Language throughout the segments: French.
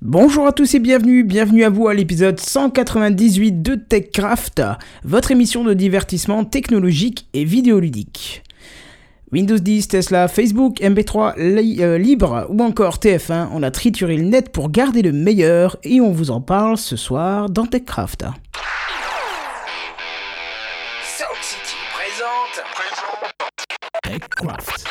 Bonjour à tous et bienvenue, bienvenue à vous à l'épisode 198 de TechCraft, votre émission de divertissement technologique et vidéoludique. Windows 10, Tesla, Facebook, MP3 euh, libre ou encore TF1, on a trituré le net pour garder le meilleur et on vous en parle ce soir dans TechCraft. Sound City présente. TechCraft.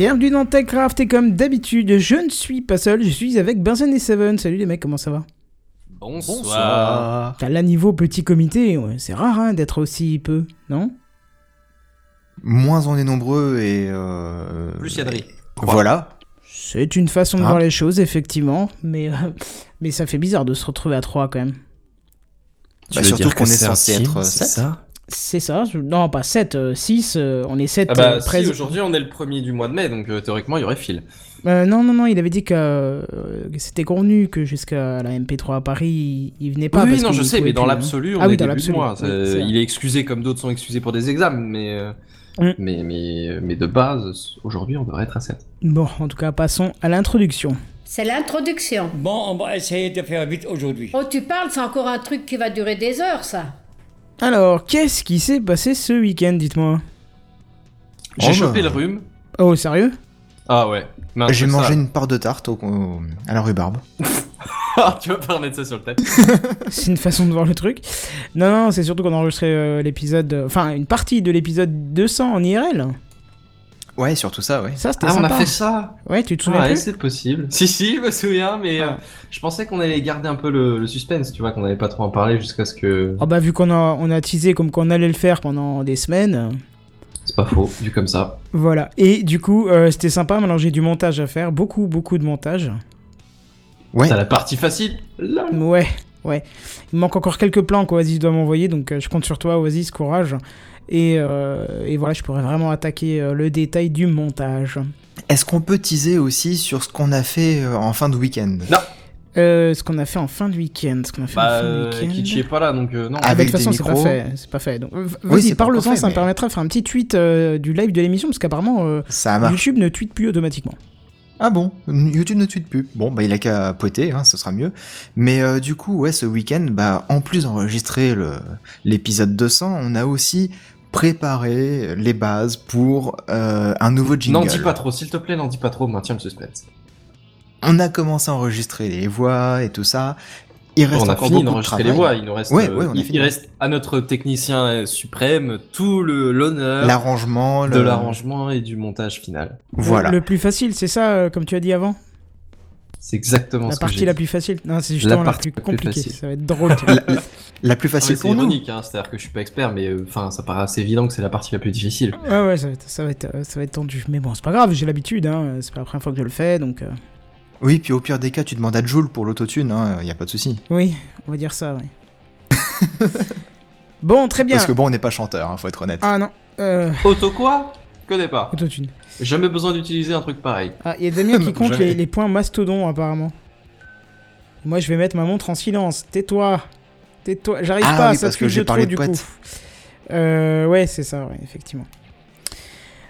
Bienvenue dans TechCraft et comme d'habitude, je ne suis pas seul, je suis avec Benzen et Seven. Salut les mecs, comment ça va? Bonsoir. T'as là niveau petit comité, ouais, c'est rare hein, d'être aussi peu, non? Moins on est nombreux et. euh, Plus Yadri. Voilà. C'est une façon de Ah. voir les choses, effectivement, mais, euh, mais ça fait bizarre de se retrouver à 3 quand même. Bah, surtout qu'on est censé être c'est 7. ça? C'est ça, je- non pas 7, 6, on est 7 Ah bah si, aujourd'hui on est le premier du mois de mai, donc euh, théoriquement il y aurait fil. Euh, non, non, non, il avait dit que, euh, que c'était convenu que jusqu'à la MP3 à Paris, il, il venait pas. oui, parce non, je sais, mais dans hein. l'absolu, on Ah oui, est dans début de mois. Oui, il est excusé comme d'autres sont excusés pour des examens, mais, euh, Mm. mais, mais, mais de base, aujourd'hui on devrait être à 7. Bon, en tout cas, passons à l'introduction. C'est l'introduction. Bon, on va essayer de faire vite aujourd'hui. Oh, tu parles, c'est encore un truc qui va durer des heures, ça. Alors, qu'est-ce qui s'est passé ce week-end, dites-moi? J'ai Oh, chopé bah. le rhume. Oh, sérieux? Ah ouais. J'ai mangé ça- une part de tarte au- au- à la rhubarbe. Tu vas pas remettre ça sur le tête. C'est une façon de voir le truc. Non, non, c'est surtout qu'on a enregistré euh, l'épisode. euh, Enfin, une partie de l'épisode 200 en IRL. Ouais, surtout ça, ouais. Ça, c'était Ah, on a fait ça Ouais, tu te souviens Ouais, c'est possible. Si, si, je me souviens, mais euh, Ah. je pensais qu'on allait garder un peu le, le suspense, tu vois, qu'on allait pas trop en parler jusqu'à ce que... Oh bah, vu qu'on a, on a teasé comme qu'on allait le faire pendant des semaines. euh, C'est pas faux, vu comme ça. Voilà. Et du coup, euh, c'était sympa. Maintenant, j'ai du montage à faire. Beaucoup, beaucoup de montage. Ouais. T'as la partie facile là. Ouais, ouais. Il me manque encore quelques plans qu'Oasis doit m'envoyer, donc euh, je compte sur toi, Oasis, courage. Et, euh, et voilà, je pourrais vraiment attaquer euh, le détail du montage. Est-ce qu'on peut teaser aussi sur ce qu'on a fait euh, en fin de week-end? Euh, ce qu'on a fait en fin de week-end, ce qu'on a fait Bah, en fin de week-end. Kitsch est pas là, donc euh, non. Ah, bah, de Avec toute façon, c'est pas fait, c'est pas fait. Donc, Oui, parle-en, ça me permettra de faire un petit tweet euh, du live de l'émission, parce qu'apparemment, euh. YouTube ne tweet plus automatiquement. Ah bon? YouTube ne tweet plus. Bon, bah il a qu'à poêter, hein, ce sera mieux. Mais euh, du coup, ouais, ce week-end, bah en plus d'enregistrer l'épisode 200, on a aussi préparé les bases pour euh, un nouveau jingle. N'en dis pas trop, s'il te plaît, n'en dis pas trop, maintiens le suspense. On a commencé à enregistrer les voix et tout ça. Il reste on a encore fini beaucoup de d'enregistrer travail. les voix, il nous reste, Ouais, ouais, on a il, fini. il reste à notre technicien suprême tout le l'honneur L'arrangement, de le- l'arrangement et du montage final. Voilà. Le, le plus facile, c'est ça, euh, comme tu as dit avant? C'est exactement La ce que partie la dit. plus facile. Non, c'est justement la, la plus compliquée. Ça va être drôle. tu vois. La, la- plus facile c'est pour nous. ironique, hein, c'est-à-dire que je suis pas expert, mais euh, enfin, ça paraît assez évident que c'est la partie la plus difficile. Ouais, ouais, ça va, être, ça, va être, euh, ça va être tendu. Mais bon, c'est pas grave, j'ai l'habitude, hein. c'est pas la première fois que je le fais, donc... euh, Oui, puis au pire des cas, tu demandes à Joule pour l'autotune, hein, y a pas de souci. Oui, on va dire ça, oui. bon, très bien. Parce que bon, on n'est pas chanteur, hein, faut être honnête. Ah non, euh... Auto quoi? Connais pas. Autotune. Jamais besoin d'utiliser un truc pareil. Ah, il y a Damien qui compte les, les points mastodon, apparemment. Moi, je vais mettre ma montre en silence. Tais-toi. Tais-toi. J'arrive Ah pas oui, à parce que s'appuyer j'ai trop, parlé de du coup. Euh, ouais, c'est ça, ouais, effectivement.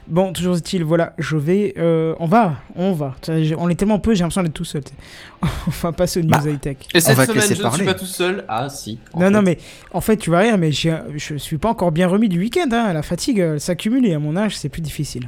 Bon, toujours est-il, voilà, je vais. euh, on va, on va. Ça, On est tellement peu, j'ai l'impression d'être tout seul. on va passer aux news Bah, high-tech. Et cette va te semaine, laisser je ne suis pas tout seul. Ah, si. Non, fait. non, mais en fait, tu vas rire, mais je suis pas encore bien remis du week-end. Hein. La fatigue euh, s'accumule et à mon âge, c'est plus difficile.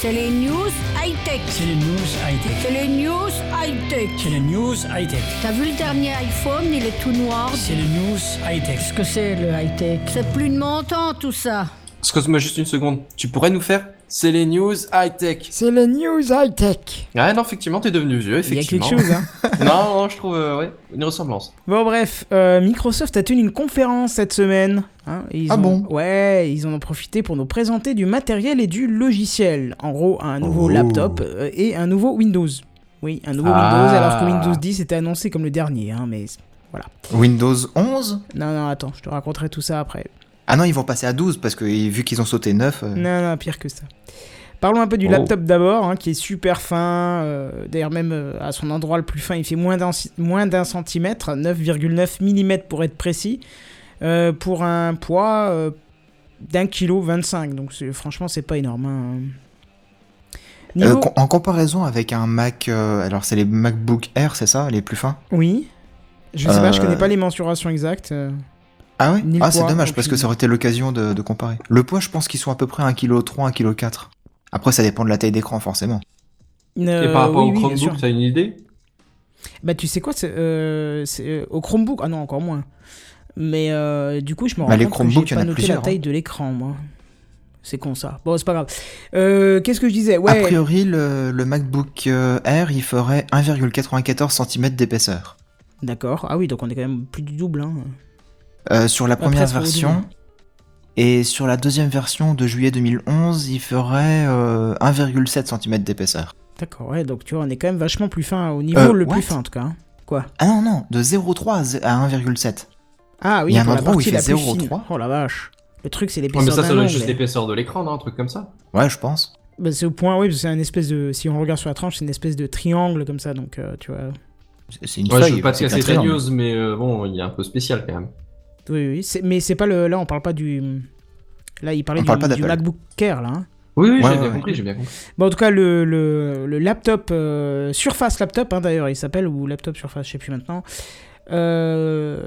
C'est les news high-tech. C'est les news high-tech. C'est les news high-tech. C'est les news high-tech. T'as vu le dernier iPhone, il est tout noir. C'est les news high-tech. Qu'est-ce que c'est le high-tech? C'est plus de mon temps tout ça. Excuse-moi juste une seconde. Tu pourrais nous faire C'est les news high-tech. C'est les news high-tech. Ah non, effectivement, t'es devenu vieux, Il y a effectivement. quelque chose, hein. non, non, je trouve, euh, ouais, une ressemblance. Bon bref, euh, Microsoft a tenu une conférence cette semaine. hein, et ils Ah ont- bon? Ouais, ils en ont profité pour nous présenter du matériel et du logiciel. En gros, un nouveau Oh. laptop euh, et un nouveau Windows. Oui, un nouveau Ah. Windows, alors que Windows 10 était annoncé comme le dernier. Hein, mais Windows 11 non, non, attends, je te raconterai tout ça après. Ah non, ils vont passer à 12 parce que vu qu'ils ont sauté 9. euh, Non, non, pire que ça. Parlons un peu du Oh. laptop d'abord, hein, qui est super fin. euh, D'ailleurs, même euh, à son endroit le plus fin, il fait moins d'un moins d'un centimètre, 9,9 mm pour être précis, euh, pour un poids euh, d'un kilo 25. Donc, franchement, c'est pas énorme. hein. Niveau... en comparaison avec un Mac, euh, alors c'est les MacBook Air, c'est ça, les plus fins? Oui. Je sais pas, je connais pas les mensurations exactes. Ah ouais Ah c'est dommage parce que ça aurait été l'occasion de, de comparer. Le poids, je pense qu'ils sont à peu près 1,3 kg, 1,4 kg. Après, ça dépend de la taille d'écran, forcément. Euh, Et par rapport oui, au oui. Chromebook, t'as une idée? Bah, tu sais quoi, c'est, euh, euh, au Chromebook, ah non, encore moins. Mais euh, du coup, je me rends Bah, les compte que j'ai il y en pas a noté la plusieurs, taille hein. de l'écran, moi. C'est con ça. Bon, c'est pas grave. Euh, Qu'est-ce que je disais? Ouais. A priori, le, le MacBook Air, il ferait 1,94 cm d'épaisseur. D'accord. Ah oui, donc on est quand même plus du double. Hein. Euh, sur la première version. Et sur la deuxième version de juillet 2011, il ferait euh, 1,7 cm d'épaisseur. D'accord, ouais, donc tu vois, on est quand même vachement plus fin, au niveau Euh, le what plus fin en tout cas. hein. Quoi? Ah non, non, de 0,3 à 1,7. Ah oui, Il y a un endroit où il fait plus fine. 0,3. Oh la vache. Le truc, c'est Ouais, l'épaisseur mais ça, ça doit juste l'épaisseur de l'écran, non Un truc comme ça? Ouais, je pense. Bah, c'est au point, oui, parce que c'est un espèce de. Si on regarde sur la tranche, c'est une espèce de triangle comme ça, donc euh, tu vois. C'est- une Ouais, feuille. je veux pas te casser ta news, mais euh, bon, il est un peu spécial quand même. Oui, oui, c'est- mais c'est pas le. Là, on parle pas du. Là, il parlait On du, parle pas du d'Apple. MacBook Air, là. hein. Oui, oui, Ouais, j'ai ouais, bien ouais. compris, j'ai bien compris. Bon, en tout cas, le, le, le laptop euh, Surface Laptop, hein, d'ailleurs, il s'appelle, ou laptop Surface, je sais plus maintenant. Euh,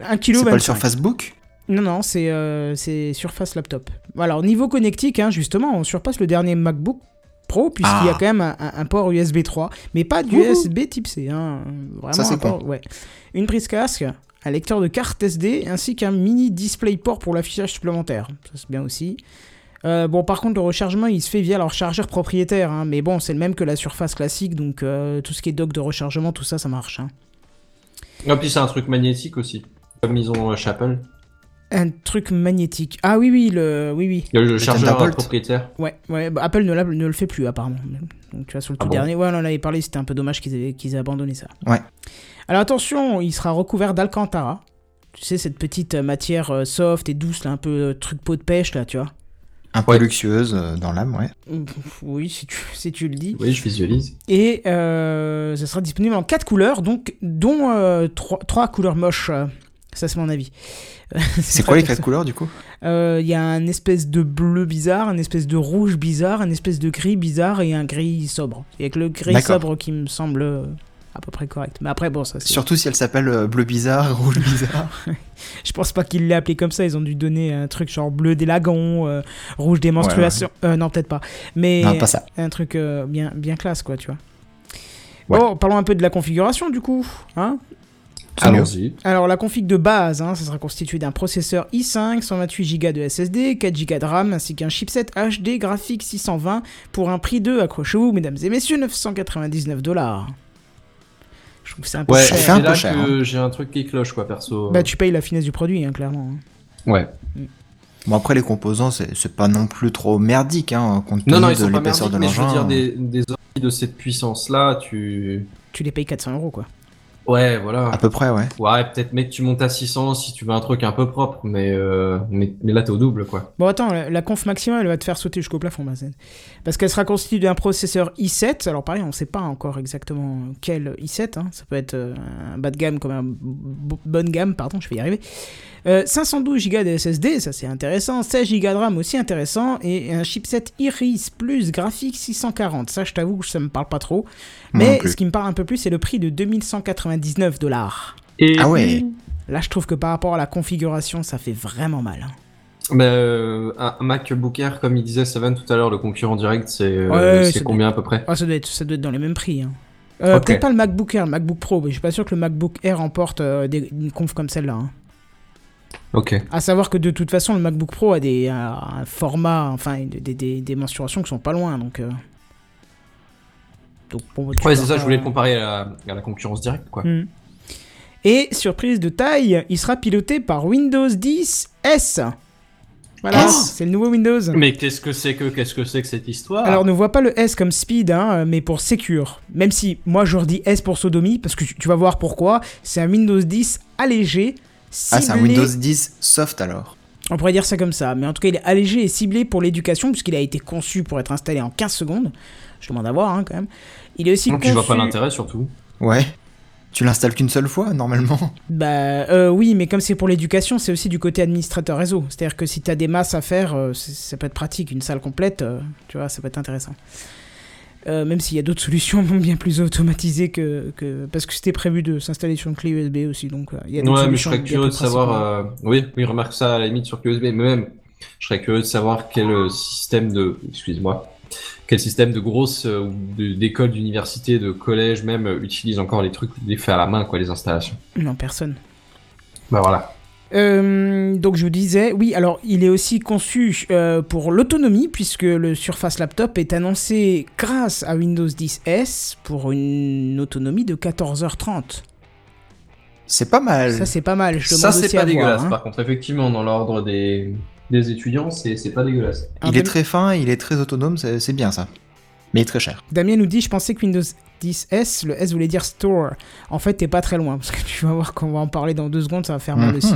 1 kg C'est pas le Surface Book? Non, non, c'est euh, c'est Surface Laptop. Alors, niveau connectique, hein, justement, on surpasse le dernier MacBook Pro, puisqu'il y a Ah. quand même un, port USB 3, mais pas du Wouhou. USB type C. Hein, vraiment Ça, c'est un port, ouais. Une prise casque, un lecteur de carte SD, ainsi qu'un mini DisplayPort pour l'affichage supplémentaire. Ça, c'est bien aussi. Euh, bon, par contre, le rechargement, il se fait via leur chargeur propriétaire, hein, mais bon, c'est le même que la Surface classique, donc euh, tout ce qui est dock de rechargement, tout ça, ça marche. hein. Et puis c'est un truc magnétique aussi, comme ils ont euh, chez Apple. Un truc magnétique. Ah oui, oui, le, oui, oui. Le, chargeur propriétaire. Ouais, ouais bah, Apple ne, le fait plus apparemment. Donc tu vois, sur le Ah tout bon dernier, ouais, on en avait parlé, c'était un peu dommage qu'ils aient, qu'ils aient abandonné ça. Ouais. Alors attention, il sera recouvert d'Alcantara. Tu sais, cette petite euh, matière euh, soft et douce, là, un peu euh, truc peau de pêche, là, tu vois. Un peu Ouais. luxueuse euh, dans l'âme, ouais. Pff, Oui, si tu, si tu le dis. Oui, je visualise. Et euh, ça sera disponible en 4 couleurs, donc, dont 3, couleurs moches. euh, ça, c'est mon avis. C'est quoi les quatre couleurs du coup? Euh, Il y a un espèce de bleu bizarre, un espèce de rouge bizarre, un espèce de gris bizarre et un gris sobre. Il y a que le gris sobre qui me semble euh, à peu près correct. Mais après, bon, ça c'est... Surtout si elle s'appelle euh, bleu bizarre, rouge bizarre. Je pense pas qu'ils l'aient appelé comme ça. Ils ont dû donner un truc genre bleu des lagons, euh, rouge des menstruations. Euh, non, peut-être pas. Mais non, pas ça. un truc euh, bien, bien classe, quoi, tu vois. Ouais. Bon, parlons un peu de la configuration, du coup. Hein. Allons-y. Alors la config de base, hein, ça sera constitué d'un processeur i5, 128 Go de SSD, 4 Go de RAM, ainsi qu'un chipset HD graphique 620 pour un prix de, accrochez-vous mesdames et messieurs, 999 dollars. Je trouve que c'est un peu Ouais, cher. fait un c'est peu là cher, que j'ai un truc qui cloche, quoi, perso. Bah tu payes la finesse du produit, hein, clairement. hein. Ouais. Bon après les composants c'est c'est pas non plus trop merdique hein, compte tenu Non, non, ils de sont pas l'épaisseur merdiques, de mais je veux l'engin. dire, des, des ordi de cette puissance-là, tu... Tu les payes 400 euros, quoi. Ouais, voilà. À peu près ouais. Ouais, peut-être mec, tu montes à 600 si tu veux un truc un peu propre, mais, euh, mais, mais là, t'es au double, quoi. Bon attends, la, la conf maximum, elle va te faire sauter jusqu'au plafond, Mazen. Parce qu'elle sera constituée d'un processeur i7. Alors pareil, on sait pas encore exactement quel i7. hein. Ça peut être euh, un bas de gamme comme un b- bonne gamme, pardon, je vais y arriver. Euh, 512 Go de SSD, ça c'est intéressant. 16 Go de RAM aussi intéressant. Et un chipset Iris Plus graphique 640. Ça, je t'avoue que ça me parle pas trop. Mais ce qui me parle un peu plus, c'est le prix de 2199 dollars. Et Ah ouais. Là, je trouve que par rapport à la configuration, ça fait vraiment mal. Bah, euh, un MacBook Air, comme il disait Seven tout à l'heure, le concurrent direct, c'est euh, Ouais, combien à peu près? Ah, ça, doit être, ça doit être dans les mêmes prix. hein. Euh. Peut-être pas le MacBook Air, le MacBook Pro, mais je suis pas sûr que le MacBook Air emporte euh, des, une conf comme celle-là. hein. Ok. À savoir que de toute façon, le MacBook Pro a des, un, un format, enfin, des, des- des- mensurations qui sont pas loin, donc. euh, Donc, bon, Ouais, c'est ça, je voulais le comparer à la, à la concurrence directe, quoi. Hmm. Et surprise de taille, il sera piloté par Windows 10 S. Voilà, Oh c'est le nouveau Windows. Mais qu'est-ce que c'est que qu'est-ce que c'est que cette histoire? Alors ne vois pas le S comme speed, hein, mais pour secure. Même si moi je redis S pour sodomie, parce que tu, tu vas voir pourquoi. C'est un Windows 10 allégé, Ah, c'est un Windows 10 soft alors. On pourrait dire ça comme ça, mais en tout cas il est allégé et ciblé pour l'éducation, puisqu'il a été conçu pour être installé en 15 secondes. Je demande à voir hein, quand même. Il est aussi Donc, conçu... je vois pas l'intérêt surtout. Ouais. Tu l'installes qu'une seule fois, normalement. Bah euh, oui, mais comme c'est pour l'éducation, c'est aussi du côté administrateur réseau. C'est-à-dire que si t'as des masses à faire, euh, c'est- ça peut être pratique. Une salle complète, euh, tu vois, ça peut être intéressant. Euh, même s'il y a d'autres solutions bien plus automatisées que, que... parce que c'était prévu de s'installer sur une clé USB aussi, donc euh, il y a Ouais, mais je serais curieux de savoir. euh, Oui, oui, remarque ça à la limite sur USB, mais même, je serais curieux de savoir quel système de. Excuse-moi. Quel système de grosses euh, d'écoles, d'universités, de collèges même utilise encore les trucs, les fait à la main, quoi, les installations. Non, personne. Bah voilà. Euh, donc je vous disais, oui, alors il est aussi conçu euh, pour l'autonomie, puisque le Surface Laptop est annoncé grâce à Windows 10 S pour une autonomie de 14h30. C'est pas mal. Ça c'est pas mal, je demande Ça, c'est pas à dégueulasse. voir. hein. Par contre, effectivement, dans l'ordre des, des étudiants, c'est c'est pas dégueulasse. Il est Dam- très fin, il est très autonome, c'est c'est bien ça. Mais il est très cher. Damien nous dit, je pensais que Windows 10 S, le S voulait dire Store. En fait, t'es pas très loin, parce que tu vas voir qu'on va en parler dans deux secondes, ça va faire mal Mhm. aussi.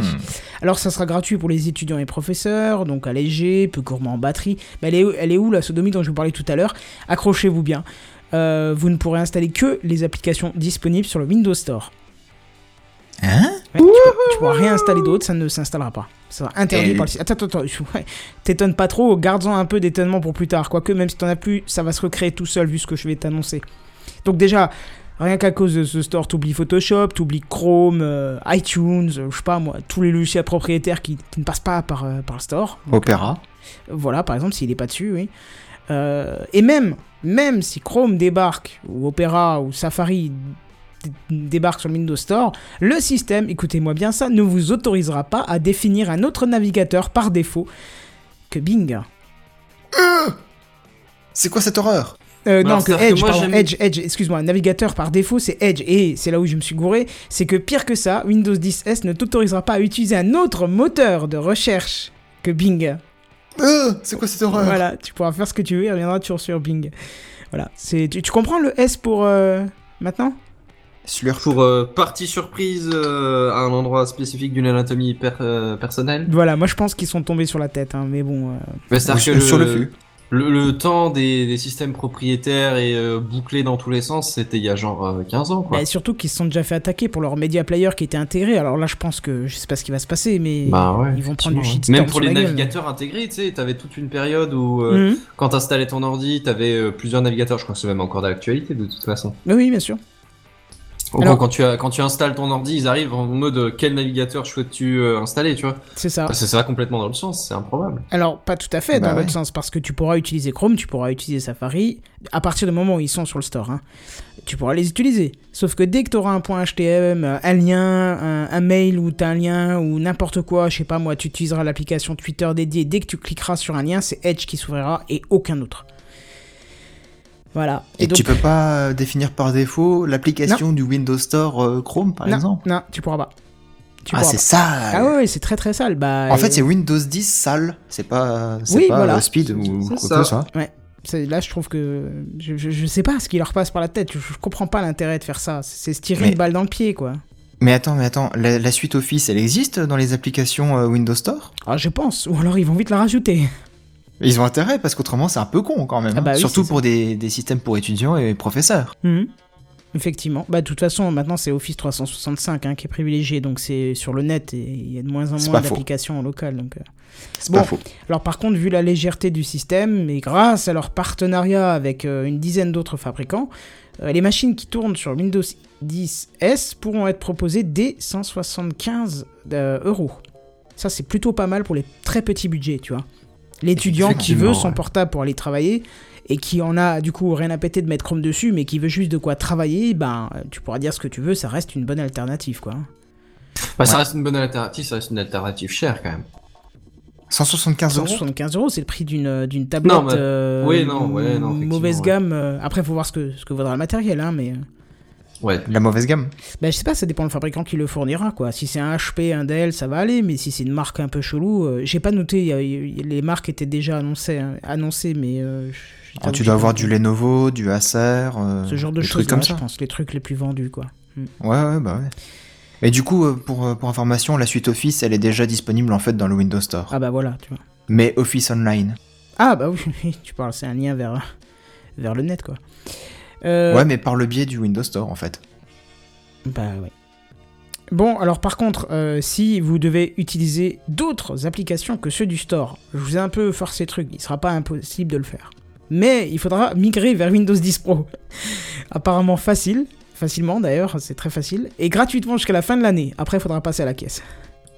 Alors ça sera gratuit pour les étudiants et professeurs, donc allégé, peu gourmand en batterie. Mais elle est, où- elle est où la sodomie dont je vous parlais tout à l'heure? Accrochez-vous bien. Euh, vous ne pourrez installer que les applications disponibles sur le Windows Store. Hein? Ouais, tu, peux- tu pourras rien installer d'autre, ça ne s'installera pas. Ça sera interdit Et- par le site. Attends, attends, attends. ouais. T'étonnes pas trop, garde-en un peu d'étonnement pour plus tard. Quoique, même si t'en as plus, ça va se recréer tout seul vu ce que je vais t'annoncer. Donc, déjà, rien qu'à cause de ce store, t'oublies Photoshop, t'oublies Chrome, euh, iTunes, euh, je sais pas moi, tous les logiciels propriétaires qui, qui ne passent pas par, euh, par le store. Donc, Opéra. voilà, par exemple, s'il n'est pas dessus, oui. Et même, même si Chrome débarque, ou Opera, ou Safari débarque sur le Windows Store, le système, écoutez-moi bien ça, ne vous autorisera pas à définir un autre navigateur par défaut que Bing. C'est quoi cette horreur? Euh, non, que Edge, moi, pardon, Edge, Edge, excuse-moi, navigateur par défaut c'est Edge, et c'est là où je me suis gouré, c'est que pire que ça, Windows 10 S ne t'autorisera pas à utiliser un autre moteur de recherche que Bing. Euh, C'est quoi cette horreur? Voilà, tu pourras faire ce que tu veux, il reviendra toujours sur Bing. Voilà, c'est tu, tu comprends le S pour euh, maintenant? Slurp. Pour euh, partie surprise euh, à un endroit spécifique d'une anatomie per- euh, personnelle. Voilà, moi je pense qu'ils sont tombés sur la tête, hein, mais bon. euh, Mais c'est-à-dire Sur- que sur le flux. Le, le temps des, des systèmes propriétaires et euh, bouclés dans tous les sens, c'était il y a genre euh, 15 ans, quoi. bah, surtout qu'ils se sont déjà fait attaquer pour leur media player qui était intégré. Alors là, je pense que je sais pas ce qui va se passer, mais Bah ouais, ils vont prendre du shitstorm Même pour sur les gueule. navigateurs intégrés, tu sais, t'avais toute une période où euh, Mhm. quand t'installais ton ordi, t'avais euh, plusieurs navigateurs. Je crois que c'est même encore d'actualité de toute façon. Oui, bien sûr. Au Alors- gros, quand tu as, quand tu installes ton ordi, ils arrivent en mode euh, quel navigateur souhaites-tu euh, installer, tu vois? C'est ça. Que ça va complètement dans le sens, c'est improbable. Alors, pas tout à fait Bah dans l'autre ouais. sens, parce que tu pourras utiliser Chrome, tu pourras utiliser Safari, à partir du moment où ils sont sur le store. hein, tu pourras les utiliser. Sauf que dès que tu auras un point HTML, euh, un lien, un, un mail où tu as un lien, ou n'importe quoi, je sais pas moi, tu utiliseras l'application Twitter dédiée, dès que tu cliqueras sur un lien, c'est Edge qui s'ouvrira et aucun autre. Voilà. Et, tu peux pas euh, définir par défaut l'application du Windows Store euh, Chrome, par non, exemple? Non, tu pourras pas. Tu Ah, c'est sale Ah ouais, c'est très très sale. Bah, En fait, euh, c'est Windows 10 sale, c'est pas, c'est Oui, pas voilà. euh, Speed ou quoi ça. que ce soit. C'est- Là, je trouve que. Je, je, je sais pas ce qui leur passe par la tête. Je, je comprends pas l'intérêt de faire ça. C'est c'est se tirer Mais- une balle dans le pied, quoi. Mais attends, mais attends, la, la suite Office, elle existe dans les applications euh, Windows Store? Ah, je pense. Ou alors ils vont vite la rajouter. Ils ont intérêt parce qu'autrement c'est un peu con quand même. Ah hein. bah oui, Surtout pour des, des systèmes pour étudiants et professeurs. Mhm. Effectivement. Bah, de toute façon, maintenant, c'est Office 365 hein, qui est privilégié, donc c'est sur le net et il y a de moins en moins d'applications locales. Donc, euh. C'est Bon. pas faux. Alors, par contre, vu la légèreté du système et grâce à leur partenariat avec euh, une dizaine d'autres fabricants, euh, les machines qui tournent sur Windows 10 S pourront être proposées dès 175 euh, euros. Ça, c'est plutôt pas mal pour les très petits budgets, tu vois. L'étudiant qui veut son ouais. portable pour aller travailler et qui en a du coup rien à péter de mettre Chrome dessus, mais qui veut juste de quoi travailler, ben euh, tu pourras dire ce que tu veux, ça reste une bonne alternative, quoi. Bah, ça reste une bonne alternative, ça reste une alternative chère quand même. 175 euros 175 euros, c'est le prix d'une d'une tablette Non, mais- euh, oui, non, ouais, non, mauvaise ouais. gamme. euh, après, faut voir ce que, ce que vaudra le matériel, hein, mais... Ouais. La mauvaise gamme Ben, je sais pas, ça dépend le fabricant qui le fournira, quoi. Si c'est un HP, un Dell, ça va aller, mais si c'est une marque un peu chelou, euh, j'ai pas noté, il y a- il y a- les marques étaient déjà annoncées, hein, annoncées mais... euh, je- je Ah, Tu dois avoir du. Lenovo, du Acer, euh, Ce genre de des choses, trucs comme je ça. pense, les trucs les plus vendus, quoi. Ouais, ouais, bah ouais. Et du coup, euh, pour, euh, pour information, la suite Office, elle est déjà disponible en fait dans le Windows Store. Ah bah voilà, tu vois. Mais Office Online. Ah bah oui, oui, tu parles, c'est un lien vers, vers le net, quoi. Euh, Ouais, mais par le biais du Windows Store en fait. Bah ouais. Bon, alors par contre, euh, si vous devez utiliser d'autres applications que ceux du store, je vous ai un peu forcé le truc, il sera pas impossible de le faire. Mais il faudra migrer vers Windows 10 Pro. Apparemment facile, facilement d'ailleurs, c'est très facile, et gratuitement jusqu'à la fin de l'année. Après, il faudra passer à la caisse.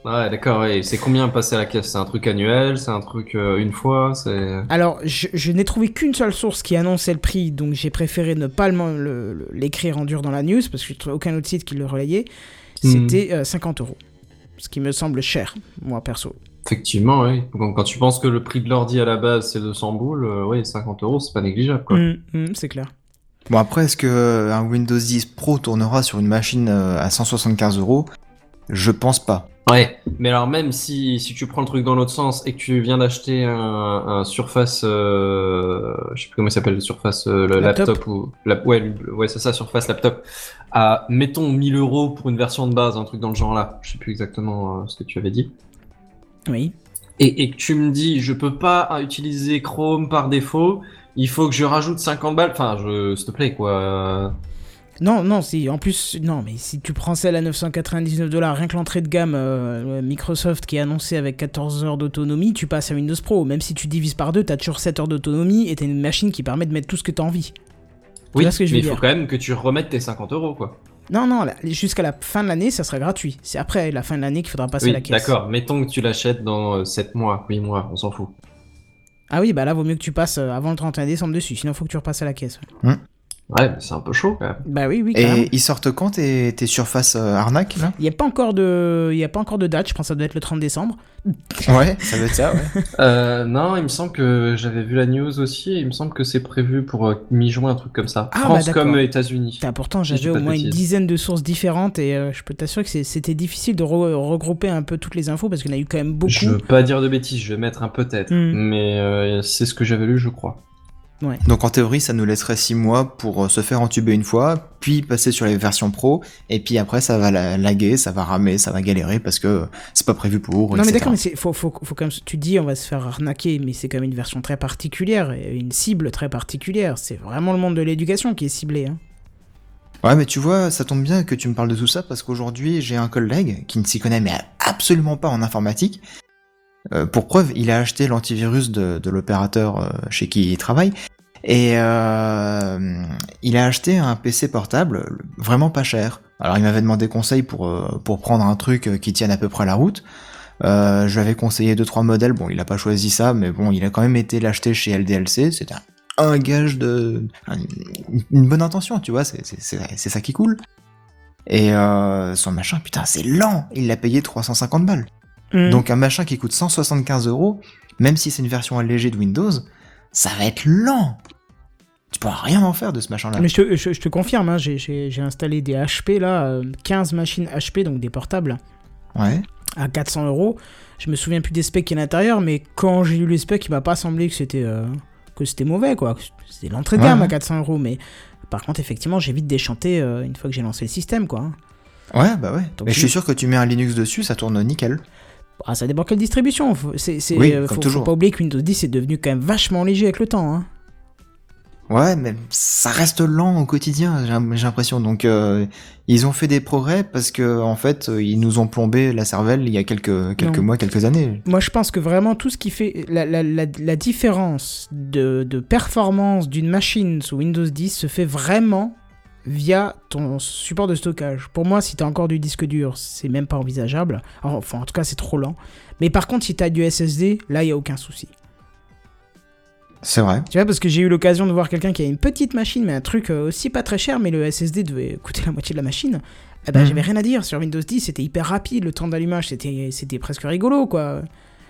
Ouais, d'accord, ouais. C'est combien passer à la caisse? C'est un truc annuel? C'est un truc euh, une fois? C'est. Alors, je, je n'ai trouvé qu'une seule source qui annonçait le prix, donc j'ai préféré ne pas le- le- le- l'écrire en dur dans la news, parce que je trouvais aucun autre site qui le relayait. C'était euh, 50 euros. Ce qui me semble cher, moi perso. Effectivement, oui. Quand, quand tu penses que le prix de l'ordi à la base c'est 200 boules, euh, ouais, 50 euros, c'est pas négligeable, quoi. Hum, hum, c'est clair. Bon après, est-ce que euh, un Windows 10 Pro tournera sur une machine euh, à 175 euros? Je pense pas. Ouais, mais alors même si, si tu prends le truc dans l'autre sens et que tu viens d'acheter un, un Surface, euh, je sais plus comment il s'appelle, le Surface, euh, le Laptop. laptop, ou, la, ouais, c'est ça, Surface laptop, à, mettons 1000 euros pour une version de base, un truc dans le genre là, je sais plus exactement euh, ce que tu avais dit. Oui. Et, et que tu me dis, je peux pas utiliser Chrome par défaut, il faut que je rajoute 50 balles, enfin, je, s'il te plaît, quoi. Non, non, si, en plus, non, mais si tu prends celle à 999 dollars, rien que l'entrée de gamme euh, Microsoft qui est annoncée avec 14 heures d'autonomie, tu passes à Windows Pro. Même si tu divises par deux, t'as toujours 7 heures d'autonomie et t'as une machine qui permet de mettre tout ce que t'as envie. Oui, vois ce que je mais il faut dire quand même que tu remettes tes 50 euros, quoi. Non, non, jusqu'à la fin de l'année, ça sera gratuit. C'est après la fin de l'année qu'il faudra passer Oui, à la caisse. d'accord, mettons que tu l'achètes dans euh, 7 mois, 8 mois, on s'en fout. Ah oui, bah là, vaut mieux que tu passes euh, avant le 31 décembre dessus, sinon faut que tu repasses à la caisse. ouais. Ouais, mais c'est un peu chaud, quand même. Bah oui, oui, carrément. Et ils sortent quand tes, tes surfaces euh, arnaques là? Il n'y a pas encore de, il y a pas encore de date. Je pense que ça doit être le 30 décembre. Ouais, ça doit être ça, ouais. Euh, non, il me semble que j'avais vu la news aussi, et il me semble que c'est prévu pour euh, mi-juin, un truc comme ça. Ah, bah, France d'accord. comme États-Unis. Pourtant, j'avais au moins une dizaine de sources différentes et euh, je peux t'assurer que c'était difficile de re- regrouper un peu toutes les infos parce qu'il y en a eu quand même beaucoup. Je veux pas dire de bêtises, je vais mettre un peut-être, Hmm. mais euh, c'est ce que j'avais lu, je crois. Donc en théorie, ça nous laisserait 6 mois pour euh, se faire entuber une fois, puis passer sur les versions pro, et puis après ça va la- laguer, ça va ramer, ça va galérer parce que c'est pas prévu pour. Non mais d'accord, mais c'est faut, faut, faut quand même. Tu dis on va se faire arnaquer, mais c'est quand même une version très particulière, une cible très particulière. C'est vraiment le monde de l'éducation qui est ciblé. Hein. Ouais, mais tu vois, ça tombe bien que tu me parles de tout ça parce qu'aujourd'hui, j'ai un collègue qui ne s'y connaît mais absolument pas en informatique. Euh, pour preuve, il a acheté l'antivirus de, l'opérateur euh, chez qui il travaille. Et euh, il a acheté un PC portable vraiment pas cher. Alors il m'avait demandé conseil pour, pour prendre un truc qui tienne à peu près la route. Euh, je lui avais conseillé deux trois modèles. Bon, il a pas choisi ça, mais bon, il a quand même été l'acheter chez LDLC. C'était un, gage de une- bonne intention, tu vois. C'est ça qui coule. Et son machin, putain, c'est lent. Il l'a payé 350 balles. Hmm. Donc un machin qui coûte 175 euros, même si c'est une version allégée de Windows, ça va être lent. Tu pourras rien en faire de ce machin-là. Mais je te, je- je te confirme, hein, j'ai- installé des HP là, euh, 15 machines HP, donc des portables, Ouais. à 400 euros. Je me souviens plus des specs qui est à l'intérieur, mais quand j'ai lu les specs, il m'a pas semblé que c'était euh, que c'était mauvais quoi. C'était l'entrée de Ouais, gamme à ouais. 400 euros, mais par contre effectivement j'ai vite déchanté euh, une fois que j'ai lancé le système quoi. hein. Ouais, bah ouais. Donc Mais je suis sûr que tu mets un Linux dessus, ça tourne nickel. Ah, ça dépend quelle distribution. C'est, c'est- Oui, euh, faut, toujours. faut pas oublier que Windows 10 est devenu quand même vachement léger avec le temps. Hein. Ouais, mais ça reste lent au quotidien, j'ai l'impression. Donc, euh, ils ont fait des progrès parce que, en fait, euh, ils nous ont plombé la cervelle il y a quelques, quelques Non. mois, quelques années. Moi, je pense que vraiment tout ce qui fait la, la, la, la différence de, de performance d'une machine sous Windows 10 se fait vraiment via ton support de stockage. Pour moi, si tu as encore du disque dur, c'est même pas envisageable. Enfin, en tout cas, c'est trop lent. Mais par contre, si tu as du SSD, là, il y a aucun souci. C'est vrai. Tu vois, parce que j'ai eu l'occasion de voir quelqu'un qui a une petite machine, mais un truc euh, aussi pas très cher, mais le SSD devait coûter la moitié de la machine. Eh ben, Mhm. j'avais rien à dire. Sur Windows 10, c'était hyper rapide, le temps d'allumage, c'était presque rigolo, quoi.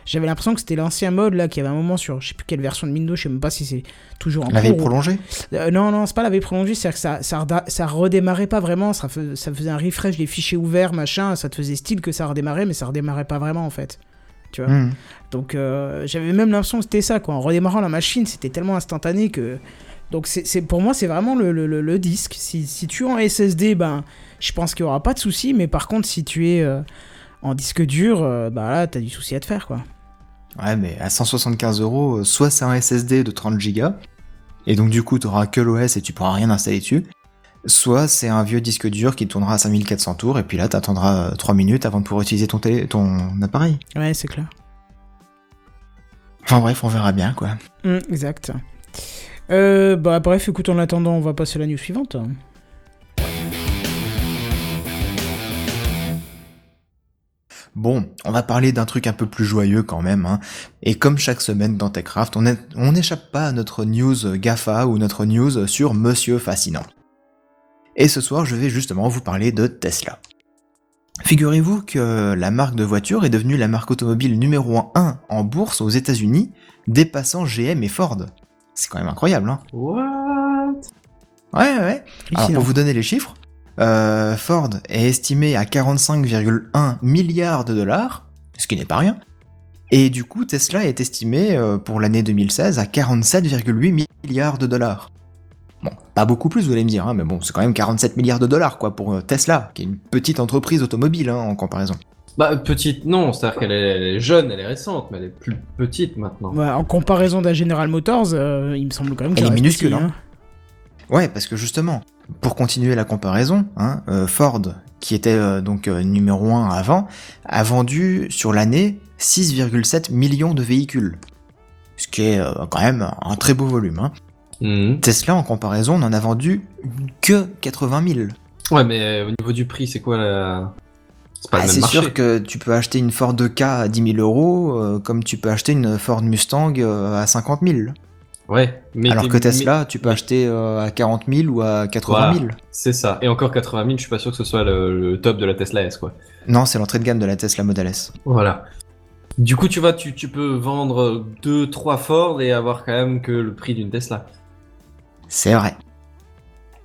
J'avais l'impression que c'était l'ancien mode, là, qui avait un moment sur, je sais plus quelle version de Windows, je sais même pas si c'est toujours en La veille prolongée Euh, non, non, c'est pas la veille prolongée, c'est-à-dire que ça, ça, redémarrait pas vraiment, ça, ça faisait un refresh des fichiers ouverts, machin, ça te faisait style que ça redémarrait, mais ça redémarrait pas vraiment, en fait. Tu vois Hmm. donc euh, j'avais même l'impression que c'était ça, quoi. En redémarrant la machine, c'était tellement instantané que. Donc c'est c'est- pour moi, c'est vraiment le, le- le- le disque. Si, si tu es en SSD, ben, je pense qu'il n'y aura pas de souci. Mais par contre, si tu es euh, en disque dur, euh, bah là, t'as du souci à te faire, quoi. Ouais, mais à 175 euros, euh, soit c'est un SSD de 30 Go, et donc du coup, t'auras que l'OS et tu pourras rien installer dessus, soit c'est un vieux disque dur qui tournera à 5400 tours, et puis là, t'attendras 3 minutes avant de pouvoir utiliser ton, télé ton appareil. Ouais, c'est clair. Enfin bref, on verra bien, quoi. Hum, exact. Euh, bah bref, écoute, en attendant, on va passer à la news suivante. Bon, on va parler d'un truc un peu plus joyeux quand même, hein. Et comme chaque semaine dans TechCraft, on n'échappe pas à notre news GAFA ou notre news sur Monsieur Fascinant. Et ce soir, je vais justement vous parler de Tesla. Figurez-vous que la marque de voiture est devenue la marque automobile numéro 1 en bourse aux États-Unis, dépassant GM et Ford. C'est quand même incroyable, hein What? Ouais, ouais. Alors pour vous donner les chiffres, euh, Ford est estimé à 45,1 milliards de dollars, ce qui n'est pas rien. Et du coup, Tesla est estimé euh, pour l'année 2016 à 47,8 milliards de dollars. Bon, pas beaucoup plus, vous allez me dire, hein, mais bon, c'est quand même 47 milliards de dollars, quoi, pour euh, Tesla, qui est une petite entreprise automobile, hein, en comparaison. Bah, petite, non, c'est-à-dire qu'elle est, elle est jeune, elle est récente, mais elle est plus petite maintenant. Ouais, en comparaison d'un General Motors, euh, il me semble quand même Elle qu'il est minuscule, petit, hein. Ouais, parce que justement, pour continuer la comparaison, hein, euh, Ford, qui était euh, donc euh, numéro 1 avant, a vendu sur l'année 6,7 millions de véhicules. Ce qui est quand même un très beau volume. Hein. Mhm. Tesla, en comparaison, n'en a vendu que 80 000. Ouais, mais au niveau du prix, c'est quoi la. C'est pas Ah, c'est sûr que tu peux acheter une Ford K à 10 000 euros, euh, comme tu peux acheter une Ford Mustang euh, à 50 000. Ouais, mais Alors que Tesla, mais- tu peux acheter euh, à 40 000 ou à 80 000. Voilà. C'est ça. Et encore 80 000, je suis pas sûr que ce soit le, le top de la Tesla S, quoi. Non, c'est l'entrée de gamme de la Tesla Model S. Voilà. Du coup, tu vois, tu, tu peux vendre 2-3 Ford et avoir quand même que le prix d'une Tesla. C'est vrai.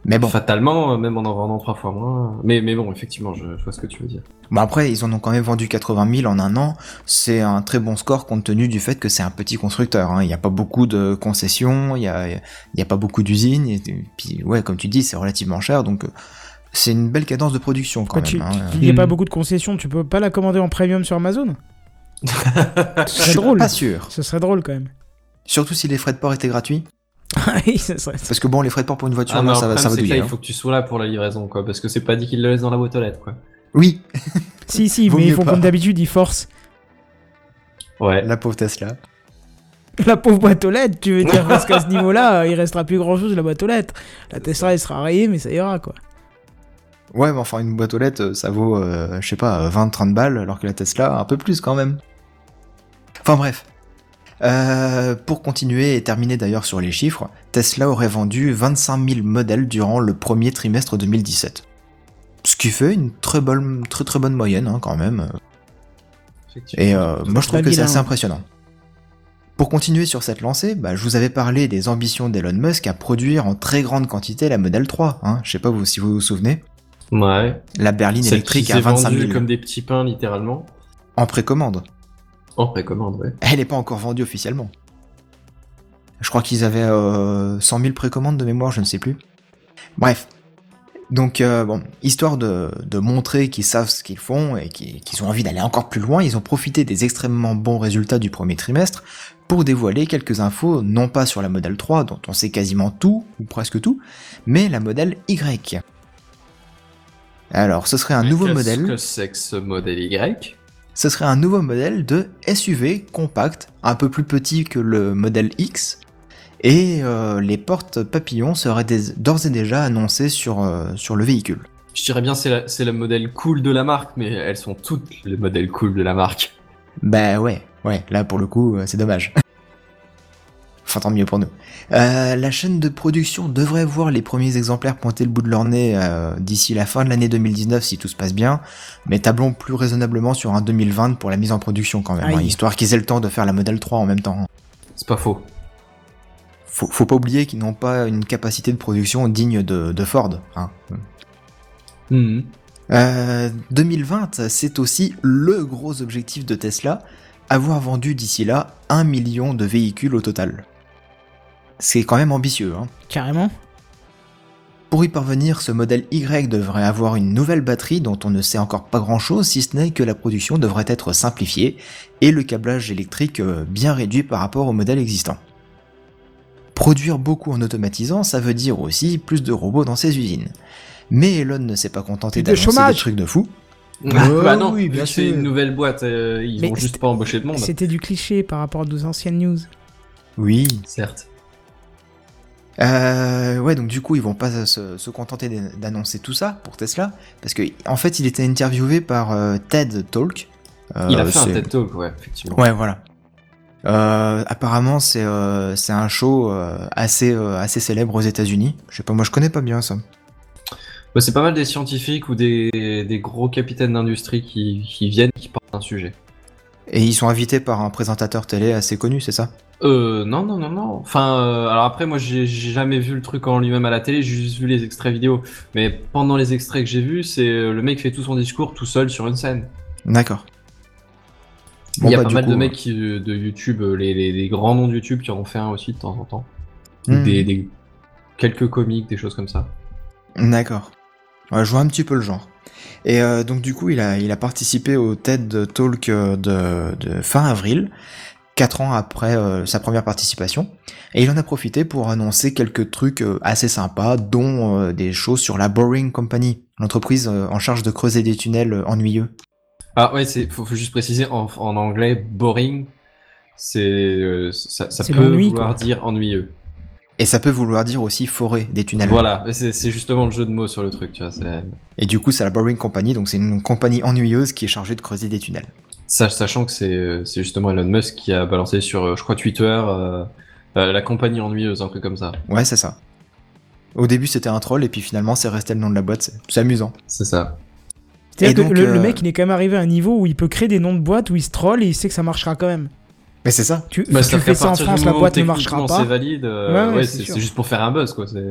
Mais bon, Fatalement, euh, même en en vendant 3 fois moins. Mais, mais bon, effectivement, je, je vois ce que tu veux dire. Bon après, ils en ont quand même vendu 80 000 en un an. C'est un très bon score compte tenu du fait que c'est un petit constructeur. hein. Il n'y a pas beaucoup de concessions, il n'y a, il y a pas beaucoup d'usines. Et puis ouais, comme tu dis, c'est relativement cher. Donc euh, c'est une belle cadence de production quand Quoi, tu- même. hein. Il n'y a pas beaucoup de concessions, tu peux pas la commander en premium sur Amazon? Ce serait drôle. Pas sûr. Ce serait drôle quand même. Surtout si les frais de port étaient gratuits? oui, ça serait. Parce que bon, les frais de port pour une voiture, Ah, le ça, va- ça va là, il hein. faut que tu sois là pour la livraison, quoi. Parce que c'est pas dit qu'il le laisse dans la boîte aux lettres, quoi. Oui, Si, si, Vaut mais ils font pas. comme d'habitude, ils forcent. Ouais. la pauvre Tesla. La pauvre boîte aux lettres, tu veux dire, parce qu'à ce niveau-là, il restera plus grand-chose la boîte aux lettres. La Tesla, elle sera rayée, mais ça ira, quoi. Ouais, mais enfin, une boîte aux lettres, ça vaut, euh, je sais pas, 20-30 balles, alors que la Tesla, un peu plus quand même. Enfin bref. Euh, pour continuer et terminer d'ailleurs sur les chiffres, Tesla aurait vendu 25 000 modèles durant le premier trimestre 2017. Ce qui fait une très bonne, très, très bonne moyenne hein, quand même. Et euh, moi je trouve que c'est assez impressionnant. Pour continuer sur cette lancée, bah, je vous avais parlé des ambitions d'Elon Musk à produire en très grande quantité la Model 3. Hein. Je sais pas vous, si vous vous souvenez. Ouais. La berline Celle électrique qui à s'est 25 vendue 000 comme des petits pains, littéralement. en précommande. En précommande, ouais. Elle n'est pas encore vendue officiellement. Je crois qu'ils avaient euh, 100 000 précommandes de mémoire, je ne sais plus. Bref. Donc, euh, bon, histoire de, de montrer qu'ils savent ce qu'ils font et qu'ils ont envie d'aller encore plus loin, ils ont profité des extrêmement bons résultats du premier trimestre pour dévoiler quelques infos, non pas sur la modèle 3, dont on sait quasiment tout, ou presque tout, mais la modèle Y. Alors, ce serait un nouveau Qu'est-ce modèle. que c'est que ce modèle Y? Ce serait un nouveau modèle de SUV compact, un peu plus petit que le modèle X, et euh, les portes papillons seraient d'ores et déjà annoncées sur, euh, sur le véhicule. Je dirais bien c'est le modèle cool de la marque, mais elles sont toutes les modèles cool de la marque. Bah ouais, ouais, là pour le coup, euh, c'est dommage. enfin, tant mieux pour nous. Euh, la chaîne de production devrait voir les premiers exemplaires pointer le bout de leur nez euh, d'ici la fin de l'année 2019 si tout se passe bien, mais tablons plus raisonnablement sur un 2020 pour la mise en production quand même, hein, histoire qu'ils aient le temps de faire la modèle 3 en même temps. C'est pas faux. Faut, faut pas oublier qu'ils n'ont pas une capacité de production digne de, de Ford. Hein. Mhm. Euh, 2020, c'est aussi le gros objectif de Tesla, avoir vendu d'ici là un million de véhicules au total. C'est quand même ambitieux. Hein. Carrément. Pour y parvenir, ce modèle Y devrait avoir une nouvelle batterie dont on ne sait encore pas grand chose, si ce n'est que la production devrait être simplifiée et le câblage électrique euh, bien réduit par rapport au modèle existant. Produire beaucoup en automatisant, ça veut dire aussi plus de robots dans ses usines. Mais Elon ne s'est pas contenté d'annoncer des chômage. trucs de fou. bah non, oui, bien c'est sûr. une nouvelle boîte, euh, ils Mais vont juste pas embaucher de monde. C'était du cliché par rapport aux anciennes news. Oui. Certes. Euh, ouais, donc du coup, ils vont pas se, se contenter d'an- d'annoncer tout ça pour Tesla, parce que en fait, il était interviewé par euh, TED Talk. Euh, Il a fait un TED Talk, ouais, effectivement. Ouais, voilà. Euh, apparemment, c'est c'est un show assez assez célèbre aux États-Unis. Je sais pas, moi, je connais pas bien ça. Bah, c'est pas mal des scientifiques ou des, des gros capitaines d'industrie qui, qui viennent, qui parlent d'un sujet. Et ils sont invités par un présentateur télé assez connu, c'est ça? Euh, non, non, non, non. Enfin, euh, alors après, moi, j'ai j'ai jamais vu le truc en lui-même à la télé, j'ai juste vu les extraits vidéo. Mais pendant les extraits que j'ai vus, c'est euh, le mec fait tout son discours tout seul sur une scène. D'accord. Il y a bah, pas du mal coup, de mecs qui, euh, de YouTube, euh, les, les, les grands noms de YouTube qui en ont fait un aussi de temps en temps. Hmm. Des, des quelques comiques, des choses comme ça. D'accord. Ouais, je vois un petit peu le genre. Et euh, donc du coup, il a, il a participé au TED Talk euh, de, de fin avril, quatre ans après euh, sa première participation, et il en a profité pour annoncer quelques trucs euh, assez sympas, dont euh, des choses sur la Boring Company, l'entreprise euh, en charge de creuser des tunnels euh, ennuyeux. Ah ouais, c'est faut, faut juste préciser en, en anglais boring, c'est euh, ça, peut vouloir quoi. dire ennuyeux. Et ça peut vouloir dire aussi forer des tunnels. Voilà, c'est c'est justement le jeu de mots sur le truc, tu vois. c'est- Et du coup, c'est la Boring Company, donc c'est une compagnie ennuyeuse qui est chargée de creuser des tunnels. Sach- Sachant que c'est euh, c'est justement Elon Musk qui a balancé sur, euh, je crois, Twitter, euh, euh, la compagnie ennuyeuse, un truc comme ça. Ouais, c'est ça. Au début, c'était un troll, et puis finalement, c'est resté le nom de la boîte. c'est- C'est amusant. C'est ça. C'est-à-dire Et que donc, le, le mec, il est quand même arrivé à un niveau où il peut créer des noms de boîtes où il se troll et il sait que ça marchera quand même. Mais c'est ça. Tu, Bah, tu ça fais fait ça en France, la boîte ne marchera pas. C'est valide, euh, Ouais, ouais, ouais, c'est juste pour faire un buzz, quoi. c'est-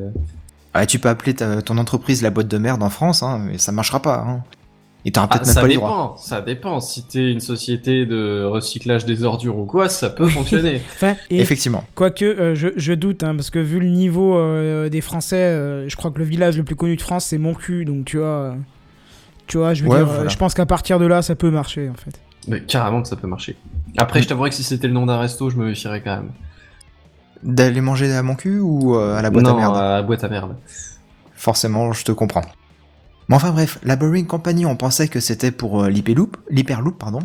Ah, tu peux appeler ta- ton entreprise la boîte de merde en France, hein, mais ça marchera pas. Hein. Et t'auras Ah, peut-être même ça pas les droits. dépend, ça dépend. Si t'es une société de recyclage des ordures ou quoi, ça peut fonctionner. Enfin, et Effectivement. quoique, euh, je, je doute, hein, parce que vu le niveau euh, des Français, euh, je crois que le village le plus connu de France, c'est Montcu, donc tu vois... tu vois, je veux Ouais, dire, voilà. je pense qu'à partir de là, ça peut marcher, en fait. Mais carrément que ça peut marcher. Après, je t'avouerais que si c'était le nom d'un resto, je me méfierais quand même. D'aller manger à mon cul ou à la boîte non, à merde? à la boîte à merde. Forcément, je te comprends. Mais enfin bref, la Boring Company, on pensait que c'était pour euh, l'Hyperloop, l'Hyperloop, pardon.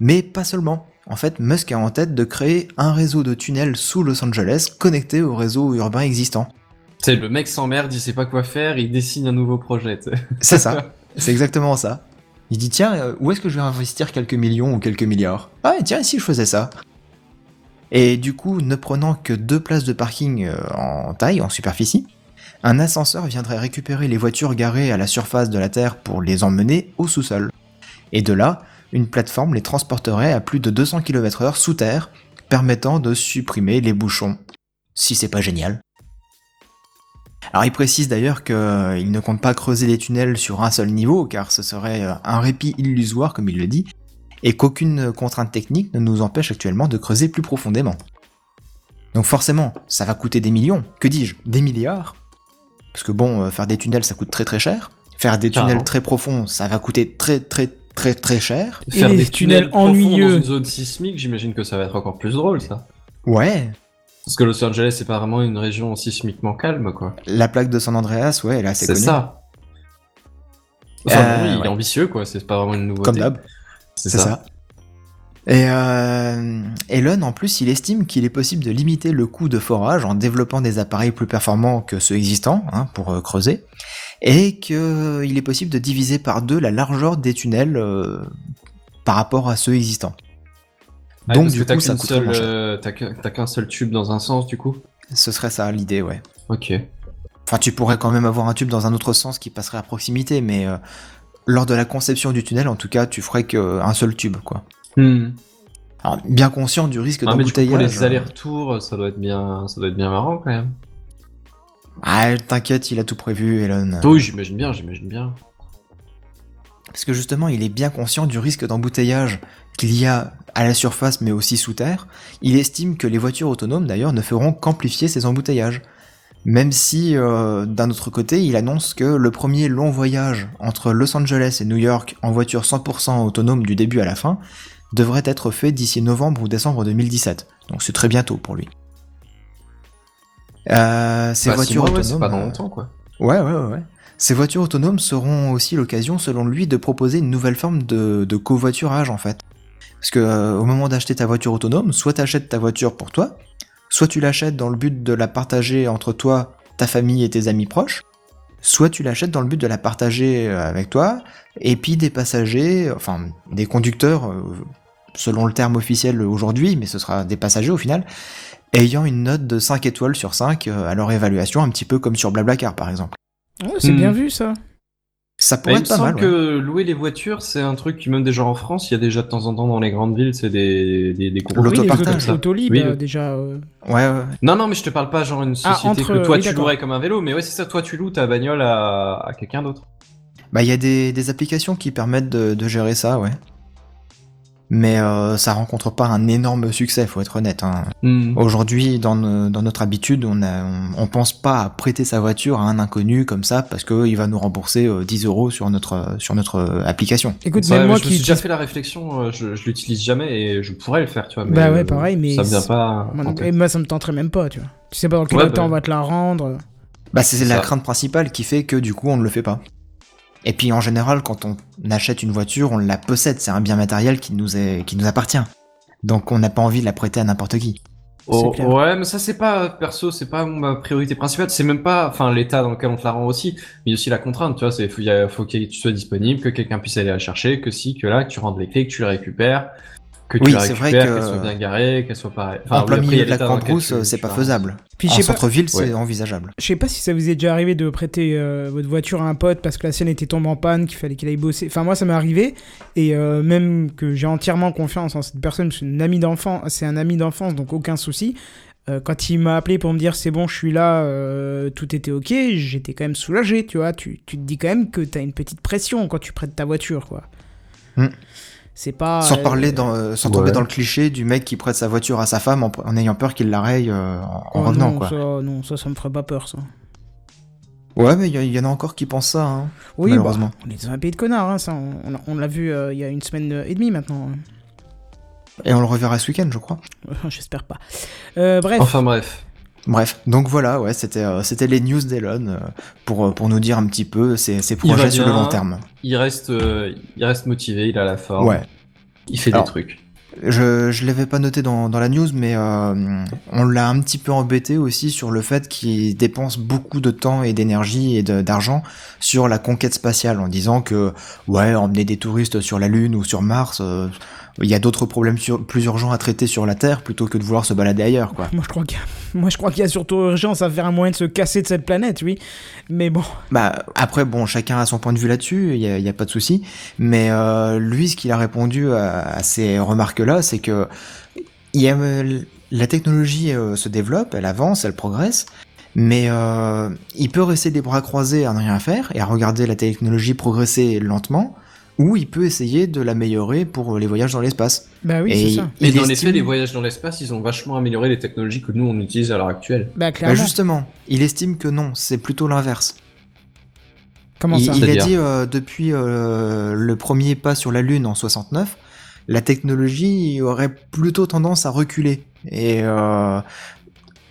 Mais pas seulement. En fait, Musk a en tête de créer un réseau de tunnels sous Los Angeles connecté au réseau urbain existant. Sais, le mec s'emmerde, il sait pas quoi faire, il dessine un nouveau projet. C'est ça. C'est exactement ça. Il dit tiens, euh, où est-ce que je vais investir quelques millions ou quelques milliards? Ah et tiens, ici je faisais ça. Et du coup, ne prenant que deux places de parking euh, en taille, en superficie, un ascenseur viendrait récupérer les voitures garées à la surface de la Terre pour les emmener au sous-sol. Et de là, une plateforme les transporterait à plus de 200 km/h sous terre, permettant de supprimer les bouchons. Si c'est pas génial. Alors il précise d'ailleurs qu'il ne compte pas creuser les tunnels sur un seul niveau, car ce serait euh, un répit illusoire, comme il le dit, et qu'aucune contrainte technique ne nous empêche actuellement de creuser plus profondément. Donc forcément, ça va coûter des millions, que dis-je, des milliards Parce que bon, euh, faire des tunnels ça coûte très très cher, faire des tunnels Carrément. très profonds ça va coûter très très très très cher. Et Faire des tunnels, tunnels ennuyeux. dans une zone sismique, j'imagine que ça va être encore plus drôle, ça. Ouais, Parce que Los Angeles, c'est pas vraiment une région sismiquement calme, quoi. la plaque de San Andreas, ouais, elle est assez C'est connue. ça. Enfin, Euh, bon, oui, il ouais. est ambitieux, quoi. C'est pas vraiment une nouveauté. Comme d'hab. C'est C'est ça. Et euh, Elon, en plus, il estime qu'il est possible de limiter le coût de forage en développant des appareils plus performants que ceux existants hein, pour euh, creuser, et qu'il est possible de diviser par deux la largeur des tunnels euh, par rapport à ceux existants. Ah, Donc du coup, ça coûte seule, moins cher. euh, t'as qu'un seul tube dans un sens, du coup? Ce serait ça l'idée, ouais. Ok. Enfin, tu pourrais quand même avoir un tube dans un autre sens qui passerait à proximité, mais euh, lors de la conception du tunnel, en tout cas, tu ferais qu'un seul tube, quoi. Hmm. Alors, bien conscient du risque Ah, coup, pour d'embouteillage. les allers-retours, ça doit être bien, ça doit être bien marrant, quand même. Ah, t'inquiète, il a tout prévu, Elon. Oui, j'imagine bien, j'imagine bien. Parce que justement, il est bien conscient du risque d'embouteillage qu'il y a à la surface mais aussi sous terre. Il estime que les voitures autonomes d'ailleurs ne feront qu'amplifier ces embouteillages. Même si, euh, d'un autre côté, il annonce que le premier long voyage entre Los Angeles et New York en voiture 100% autonome du début à la fin devrait être fait d'ici novembre ou décembre 2017. Donc c'est très bientôt pour lui. Euh, ces Bah, voitures ouais, autonomes. c'est pas dans euh, longtemps, quoi. Ouais, ouais, ouais, ouais. Ces voitures autonomes seront aussi l'occasion, selon lui, de proposer une nouvelle forme de, de covoiturage, en fait. Parce que euh, au moment d'acheter ta voiture autonome, soit tu achètes ta voiture pour toi, soit tu l'achètes dans le but de la partager entre toi, ta famille et tes amis proches, soit tu l'achètes dans le but de la partager euh, avec toi, et puis des passagers, enfin des conducteurs, euh, selon le terme officiel aujourd'hui, mais ce sera des passagers au final, ayant une note de 5 étoiles sur 5 euh, à leur évaluation, un petit peu comme sur Blablacar par exemple. Ouais, c'est Hmm. bien vu ça. Ça Bah, pourrait il me être pas semble mal. ouais. que louer les voitures, c'est un truc qui, même déjà en France, il y a déjà de temps en temps dans les grandes villes, c'est des, des, des Oui, les L'autopartage, Oui, euh, le- déjà. euh, Ouais, ouais. Non, non, mais je te parle pas genre une Ah, société entre- que toi oui, tu louerais comme un vélo, mais ouais, c'est ça, toi tu loues ta bagnole à, à quelqu'un d'autre. Bah, il y a des, des applications qui permettent de, de gérer ça, ouais. Mais euh, ça rencontre pas un énorme succès, faut être honnête. hein. Hmm. Aujourd'hui, dans, no- dans notre habitude, on, a, on, on pense pas à prêter sa voiture à un inconnu comme ça parce qu'il va nous rembourser euh, 10 euros sur notre, sur notre euh, application. Écoute, même moi je qui suis déjà fait la réflexion, euh, je, je l'utilise jamais et je pourrais le faire, tu vois. Mais Bah ouais, euh, pareil, mais Ça me vient pas. Moi, et ça me tenterait même pas, tu vois. Tu sais pas dans quel Ouais, temps bah. on va te la rendre. Bah, c'est C'est la ça. crainte principale qui fait que du coup, on ne le fait pas. Et puis, en général, quand on achète une voiture, on la possède. C'est un bien matériel qui nous, est, qui nous appartient. Donc, on n'a pas envie de la prêter à n'importe qui. Oh, ouais, mais ça c'est pas perso, c'est pas ma priorité principale. C'est même pas, enfin, l'état dans lequel on te la rend aussi, mais aussi la contrainte. Tu vois, c'est faut, que tu sois disponible, que quelqu'un puisse aller la chercher, que si, que là, que tu rendes les clés, que tu les récupères, que tu Oui, c'est vrai récupères, que- qu'elle soit bien garée, qu'elle soit pareille. en plein milieu a de la Grande lequel Rousse, tu- c'est pas faisable. Puis En pas, centre-ville, c'est Ouais. envisageable. je sais pas si ça vous est déjà arrivé de prêter euh, votre voiture à un pote parce que la sienne était tombée en panne, qu'il fallait qu'il aille bosser. Enfin, moi, ça m'est arrivé. Et euh, même que j'ai entièrement confiance en cette personne, c'est une amie d'enfance, c'est un ami d'enfance, donc aucun souci. Euh, quand il m'a appelé pour me dire c'est bon, je suis là, euh, tout était ok, j'étais quand même soulagé, tu vois. Tu, tu te dis quand même que t'as une petite pression quand tu prêtes ta voiture, quoi. Hmm. C'est pas. Sans euh, parler dans, euh, sans tomber ouais. dans le cliché du mec qui prête sa voiture à sa femme en, en ayant peur qu'il la raye euh, en, oh revenant, non, quoi. Ça, non, ça, ça me ferait pas peur, ça. Ouais, mais il y, y en a encore qui pensent ça, hein. Oui, Malheureusement. bah, on est dans un pays de connards, hein, ça. On, on- on l'a vu euh, il y a une semaine et demie maintenant. Et on le reverra ce week-end, je crois. J'espère pas. Euh, bref. Enfin bref. Bref, donc voilà, ouais, c'était euh, c'était les news d'Elon euh, pour, euh, pour nous dire un petit peu ses, ses projets sur le long terme. Il reste, euh, il reste motivé, il a la forme. Ouais. Il fait Alors, des trucs. Je je l'avais pas noté dans, dans la news, mais euh, on l'a un petit peu embêté aussi sur le fait qu'il dépense beaucoup de temps et d'énergie et d'argent sur la conquête spatiale en disant que ouais, emmener des touristes sur la Lune ou sur Mars, euh, il y a d'autres problèmes sur- plus urgents à traiter sur la Terre plutôt que de vouloir se balader ailleurs, quoi. Moi je crois qu'il y a, moi je crois qu'il y a surtout urgence à faire un moyen de se casser de cette planète, oui. Mais bon, Bah après bon chacun a son point de vue là-dessus, il y a, a pas de souci. Mais euh, lui ce qu'il a répondu à, à ces remarques-là, c'est que il y a, la technologie euh, se développe, elle avance, elle progresse, mais euh, il peut rester les bras croisés à ne rien faire et à regarder la technologie progresser lentement, ou il peut essayer de l'améliorer pour les voyages dans l'espace. bah oui, Et c'est ça. Il dans les estime- faits, les voyages dans l'espace, ils ont vachement amélioré les technologies que nous on utilise à l'heure actuelle. Bah Bah, clairement. justement, il estime que non, c'est plutôt l'inverse. Comment il, ça il a C'est-à-dire dit euh, depuis euh, le premier pas sur la Lune en 69, la technologie aurait plutôt tendance à reculer Et euh,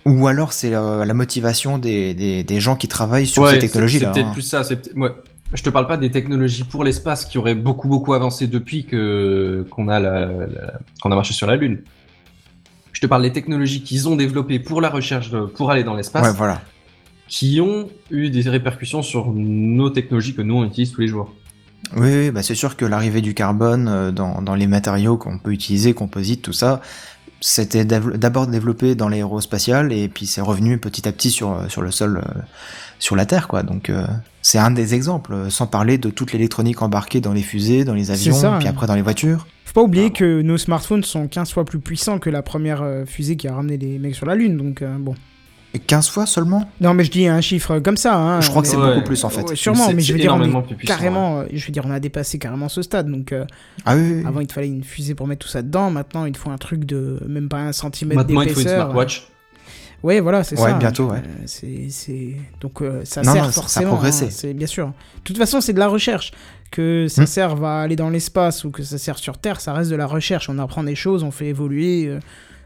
ou alors c'est euh, la motivation des, des, des gens qui travaillent sur Ouais, ces technologies-là. C'est peut-être hein. plus ça. c'est peut-être- ouais. Je te parle pas des technologies pour l'espace qui auraient beaucoup beaucoup avancé depuis que qu'on a la, la- qu'on a marché sur la Lune. Je te parle des technologies qu'ils ont développées pour la recherche de- pour aller dans l'espace, Ouais, voilà. qui ont eu des répercussions sur nos technologies que nous on utilise tous les jours. Oui, oui, bah c'est sûr que l'arrivée du carbone euh, dans, dans les matériaux qu'on peut utiliser, composites, tout ça, c'était d'abord développé dans l'aérospatial et puis c'est revenu petit à petit sur, euh, sur le sol, euh, sur la Terre, quoi. Donc euh, c'est un des exemples, euh, sans parler de toute l'électronique embarquée dans les fusées, dans les avions, ça, puis hein. après dans les voitures. Faut pas oublier que nos smartphones sont 15 fois plus puissants que la première euh, fusée qui a ramené les mecs sur la Lune, donc euh, bon. Et 15 fois seulement? Non, mais je dis un chiffre comme ça. Hein, Je crois que c'est Ouais. beaucoup plus en fait. Ouais, sûrement, C'est- mais je veux dire, on énormément est plus puissant, carrément, je veux dire, on a dépassé carrément ce stade. Donc, euh, Ah oui, oui, oui. avant, il te fallait une fusée pour mettre tout ça dedans. Maintenant, il te faut un truc de même pas un centimètre Maintenant il faut une d'épaisseur. smartwatch. Ouais, voilà, c'est Ouais, ça. bientôt, Euh, ouais. c'est, c'est... Donc, euh, ça Non, sert non, ça- ça forcément. progressé. hein, c'est bien sûr. De toute façon, c'est de la recherche. Que ça Hmm. serve à aller dans l'espace ou que ça sert sur Terre, ça reste de la recherche. On apprend des choses, on fait évoluer. euh,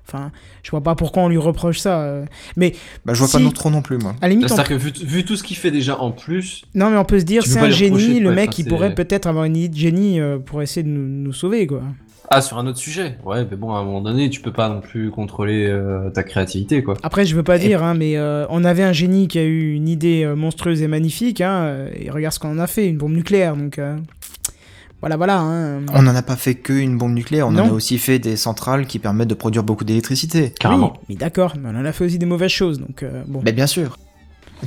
Enfin, je vois pas pourquoi on lui reproche ça. euh. Mais Bah, je vois Si. pas non trop non plus, moi. à la limite, on C'est-à-dire que vu, vu tout ce qu'il fait déjà en plus, Non, mais on peut se dire, c'est un génie, le mec, il pourrait peut-être avoir une idée de génie euh, pour essayer de nous, nous sauver, quoi. Ah sur un autre sujet, ouais, mais bon à un moment donné tu peux pas non plus contrôler euh, ta créativité quoi. Après, je veux pas Et- dire, hein, mais euh, on avait un génie qui a eu une idée euh, monstrueuse et magnifique, hein, et regarde ce qu'on en a fait, une bombe nucléaire, donc... euh, Voilà, voilà. Hein. On n'en a pas fait qu'une bombe nucléaire, on en a aussi fait des centrales qui permettent de produire beaucoup d'électricité. Carrément. Oui, mais d'accord, mais on en a fait aussi des mauvaises choses, donc euh, bon, Mais bien sûr.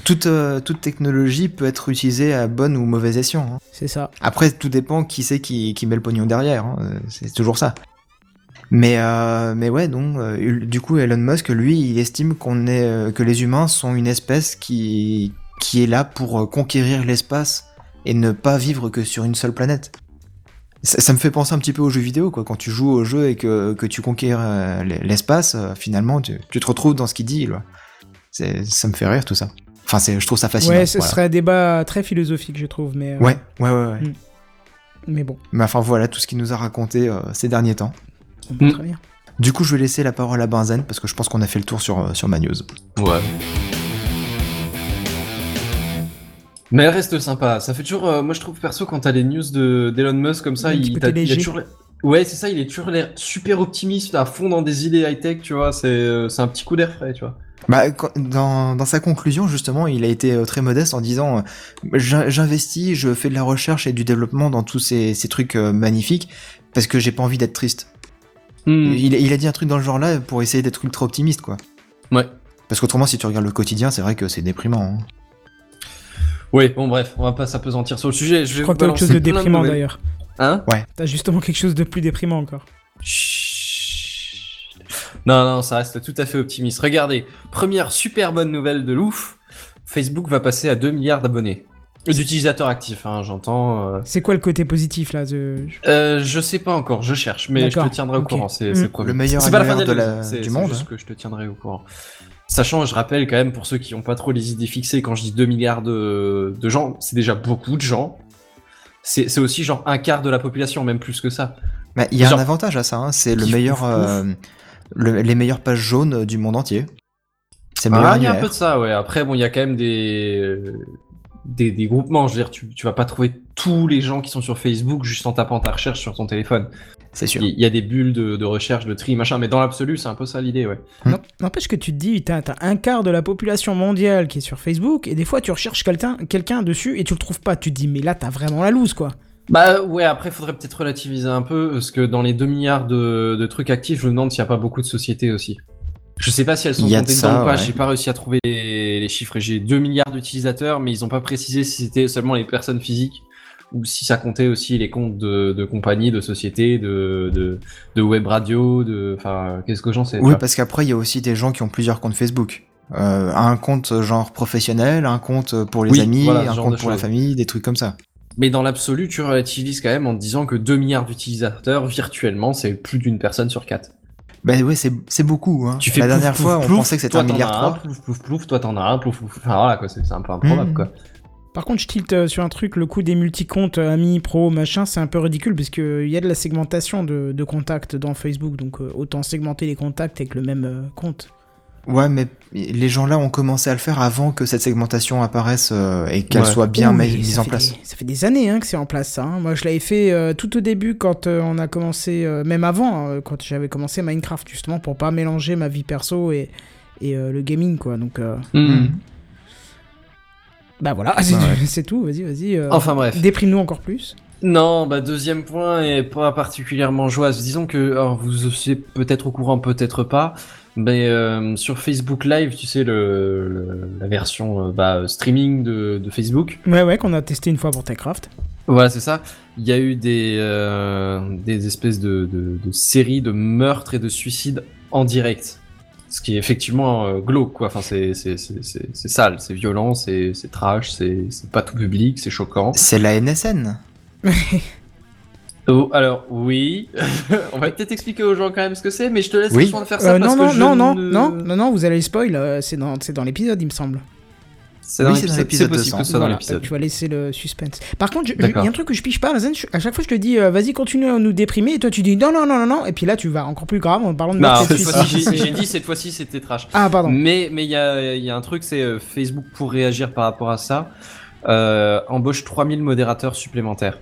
Toute, euh, toute technologie peut être utilisée à bon ou mauvais escient. hein. c'est ça. Après, tout dépend qui c'est qui, qui met le pognon derrière. hein. Euh, C'est toujours ça. Mais, euh, mais ouais, donc, euh, du coup, Elon Musk, lui, il estime qu'on est, euh, que les humains sont une espèce qui, qui est là pour euh, conquérir l'espace et ne pas vivre que sur une seule planète. Ça, ça me fait penser un petit peu aux jeux vidéo, quoi. Quand tu joues au jeu et que, que tu conquiers euh, l'espace, euh, finalement, tu, tu te retrouves dans ce qu'il dit, là. C'est- Ça me fait rire, tout ça. Enfin, c'est- je trouve ça fascinant. ouais, ce voilà. serait un débat très philosophique, je trouve, mais... euh, Ouais, ouais, ouais, ouais. Mm. Mais bon, Mais enfin, voilà tout ce qu'il nous a raconté euh, ces derniers temps. Mm. très bien. Du coup, je vais laisser la parole à Benzen parce que je pense qu'on a fait le tour sur, euh, sur ma news. Ouais. Mais elle reste sympa. Ça fait toujours. euh, moi, je trouve perso quand t'as les news de d'Elon Musk comme ça, Un il, il a toujours. Ouais, c'est ça. Il est toujours l'air super optimiste, à fond dans des idées high tech, tu vois. C'est euh, c'est un petit coup d'air frais, tu vois. Bah, dans, dans sa conclusion, justement, il a été euh, très modeste en disant euh, J'in- J'investis, je fais de la recherche et du développement dans tous ces, ces trucs euh, magnifiques parce que j'ai pas envie d'être triste. Hmm. Il, il a dit un truc dans le genre là pour essayer d'être ultra optimiste, quoi. Ouais. Parce qu'autrement, si tu regardes le quotidien, c'est vrai que c'est déprimant. hein. Ouais. Bon, bref, on va pas s'apesantir sur le sujet. Je, Je crois que t'as autre chose de déprimant, d'ailleurs. Hein? T'as justement quelque chose de plus déprimant encore. Chut. Non, non, ça reste tout à fait optimiste. Regardez, première super bonne nouvelle de l'ouf. Facebook va passer à 2 milliards d'abonnés. D'utilisateurs actifs, hein, j'entends. euh. C'est quoi le côté positif, là de... Euh, je sais pas encore, je cherche, mais je te tiendrai au ok. courant. C'est Mm. c'est prévu. Le meilleur C'est pas la fin annuaire de la la- c'est- du c'est monde. juste que je te tiendrai au courant. Sachant, je rappelle quand même pour ceux qui ont pas trop les idées fixées, quand je dis 2 milliards de, de gens, c'est déjà beaucoup de gens. C'est c'est aussi genre un quart de la population, même plus que ça. Bah, il y a Genre- un avantage à ça, hein, c'est le Kiff, meilleur, pouf, pouf. euh, le- les meilleures pages jaunes du monde entier. C'est le meilleur Ah, il y a un peu de ça, ouais. Après, bon, il y a quand même des, euh, des, des groupements. Je veux dire, tu, tu vas pas trouver tous les gens qui sont sur Facebook juste en tapant ta recherche sur ton téléphone. C'est sûr. Il il y a des bulles de, de recherche, de tri, machin, mais dans l'absolu, c'est un peu ça l'idée, ouais. Hmm. Non- N'empêche que tu te dis, t'as t'as un quart de la population mondiale qui est sur Facebook, et des fois tu recherches quelqu'un quelqu'un dessus et tu le trouves pas. Tu te dis, mais là t'as vraiment la loose, quoi. Bah ouais, après, faudrait peut-être relativiser un peu, parce que dans les 2 milliards de, de trucs actifs, je me demande s'il n'y a pas beaucoup de sociétés aussi. Je sais pas si elles sont comptées dedans ou pas, ouais. j'ai pas réussi à trouver les, les chiffres. J'ai 2 milliards d'utilisateurs, mais ils ont pas précisé si c'était seulement les personnes physiques ou si ça comptait aussi les comptes de, de compagnies, de sociétés, de, de, de web radio, de. Enfin, qu'est-ce que j'en sais Oui, parce qu'après, il y a aussi des gens qui ont plusieurs comptes Facebook. Euh, un compte genre professionnel, un compte pour les Oui, amis, voilà, un compte pour la famille, des trucs comme ça. Mais dans l'absolu, tu relativises quand même en te disant que 2 milliards d'utilisateurs virtuellement, c'est plus d'une personne sur 4. Bah ouais, c'est c'est beaucoup. Hein. Tu fais la plouf, dernière plouf, fois, on plouf, pensait que c'était toi, un milliard as un, trois. Plouf, plouf, plouf, toi t'en as un, plouf, plouf. Enfin voilà quoi, c'est un peu improbable Mhm. quoi. Par contre, je tilte euh, sur un truc, le coup des multicomptes euh, amis, pro, machin, c'est un peu ridicule parce qu'il y a de la segmentation de, de contacts dans Facebook, donc euh, autant segmenter les contacts avec le même euh, compte. Ouais, mais les gens là ont commencé à le faire avant que cette segmentation apparaisse euh, et qu'elle Ouais. soit bien mise en place. des- ça fait des années hein, que c'est en place, ça. hein. Moi, je l'avais fait euh, tout au début quand euh, on a commencé, euh, même avant, euh, quand j'avais commencé Minecraft, justement, pour pas mélanger ma vie perso et, et euh, le gaming, quoi. Donc, euh, Hmm. bah voilà, c'est ouais. tout, vas-y, vas-y. euh, Enfin bref. Déprime-nous encore plus. Non, bah deuxième point est pas particulièrement joyeux. Disons que alors, vous êtes peut-être au courant, peut-être pas. Mais euh, sur Facebook Live, tu sais le, le- la version euh, bah, streaming de, de Facebook. Ouais, ouais, qu'on a testé une fois pour Techcraft. Voilà, c'est ça. Il y a eu des euh, des espèces de, de, de séries de meurtres et de suicides en direct. Ce qui est effectivement euh, glauque, quoi. Enfin, c'est c'est c'est c'est c'est sale, c'est violent, c'est c'est trash, c'est c'est pas tout public, c'est choquant. C'est la NSN. Oh, alors oui, on va peut-être expliquer aux gens quand même ce que c'est, mais je te laisse Oui. le soin de faire ça Euh, parce non, que non, je non, non, ne- non, non, non, vous allez spoil, euh, c'est dans, c'est dans l'épisode, il me semble. C'est dans Oui, c'est dans l'épisode, possible 200. que ce soit dans Voilà, l'épisode. tu vas laisser le suspense. Par contre, il y a un truc que je piche pas, Zen, je- à chaque fois je te dis, euh, vas-y, continue à nous déprimer, et toi tu dis non, non, non, non, non, et puis là tu vas encore plus grave en parlant de Non, cette fois-ci, j'ai dit cette fois-ci c'était trash. Ah, pardon. Mais mais il y a il y a un truc, c'est euh, Facebook pour réagir par rapport à ça. Euh, embauche 3000 modérateurs supplémentaires.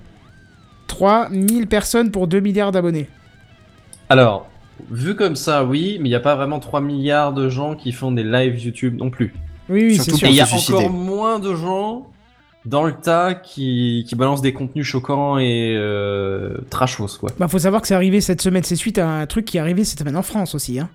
3000 personnes pour 2 milliards d'abonnés. Alors, vu comme ça, oui, mais il n'y a pas vraiment 3 milliards de gens qui font des lives YouTube non plus. Oui, oui, c'est sûr. Et il y a suicider. encore moins de gens dans le tas qui, qui balancent des contenus choquants et euh, trashos, quoi. Bah, faut savoir que c'est arrivé cette semaine, c'est suite à un truc qui est arrivé cette semaine en France aussi. Hein.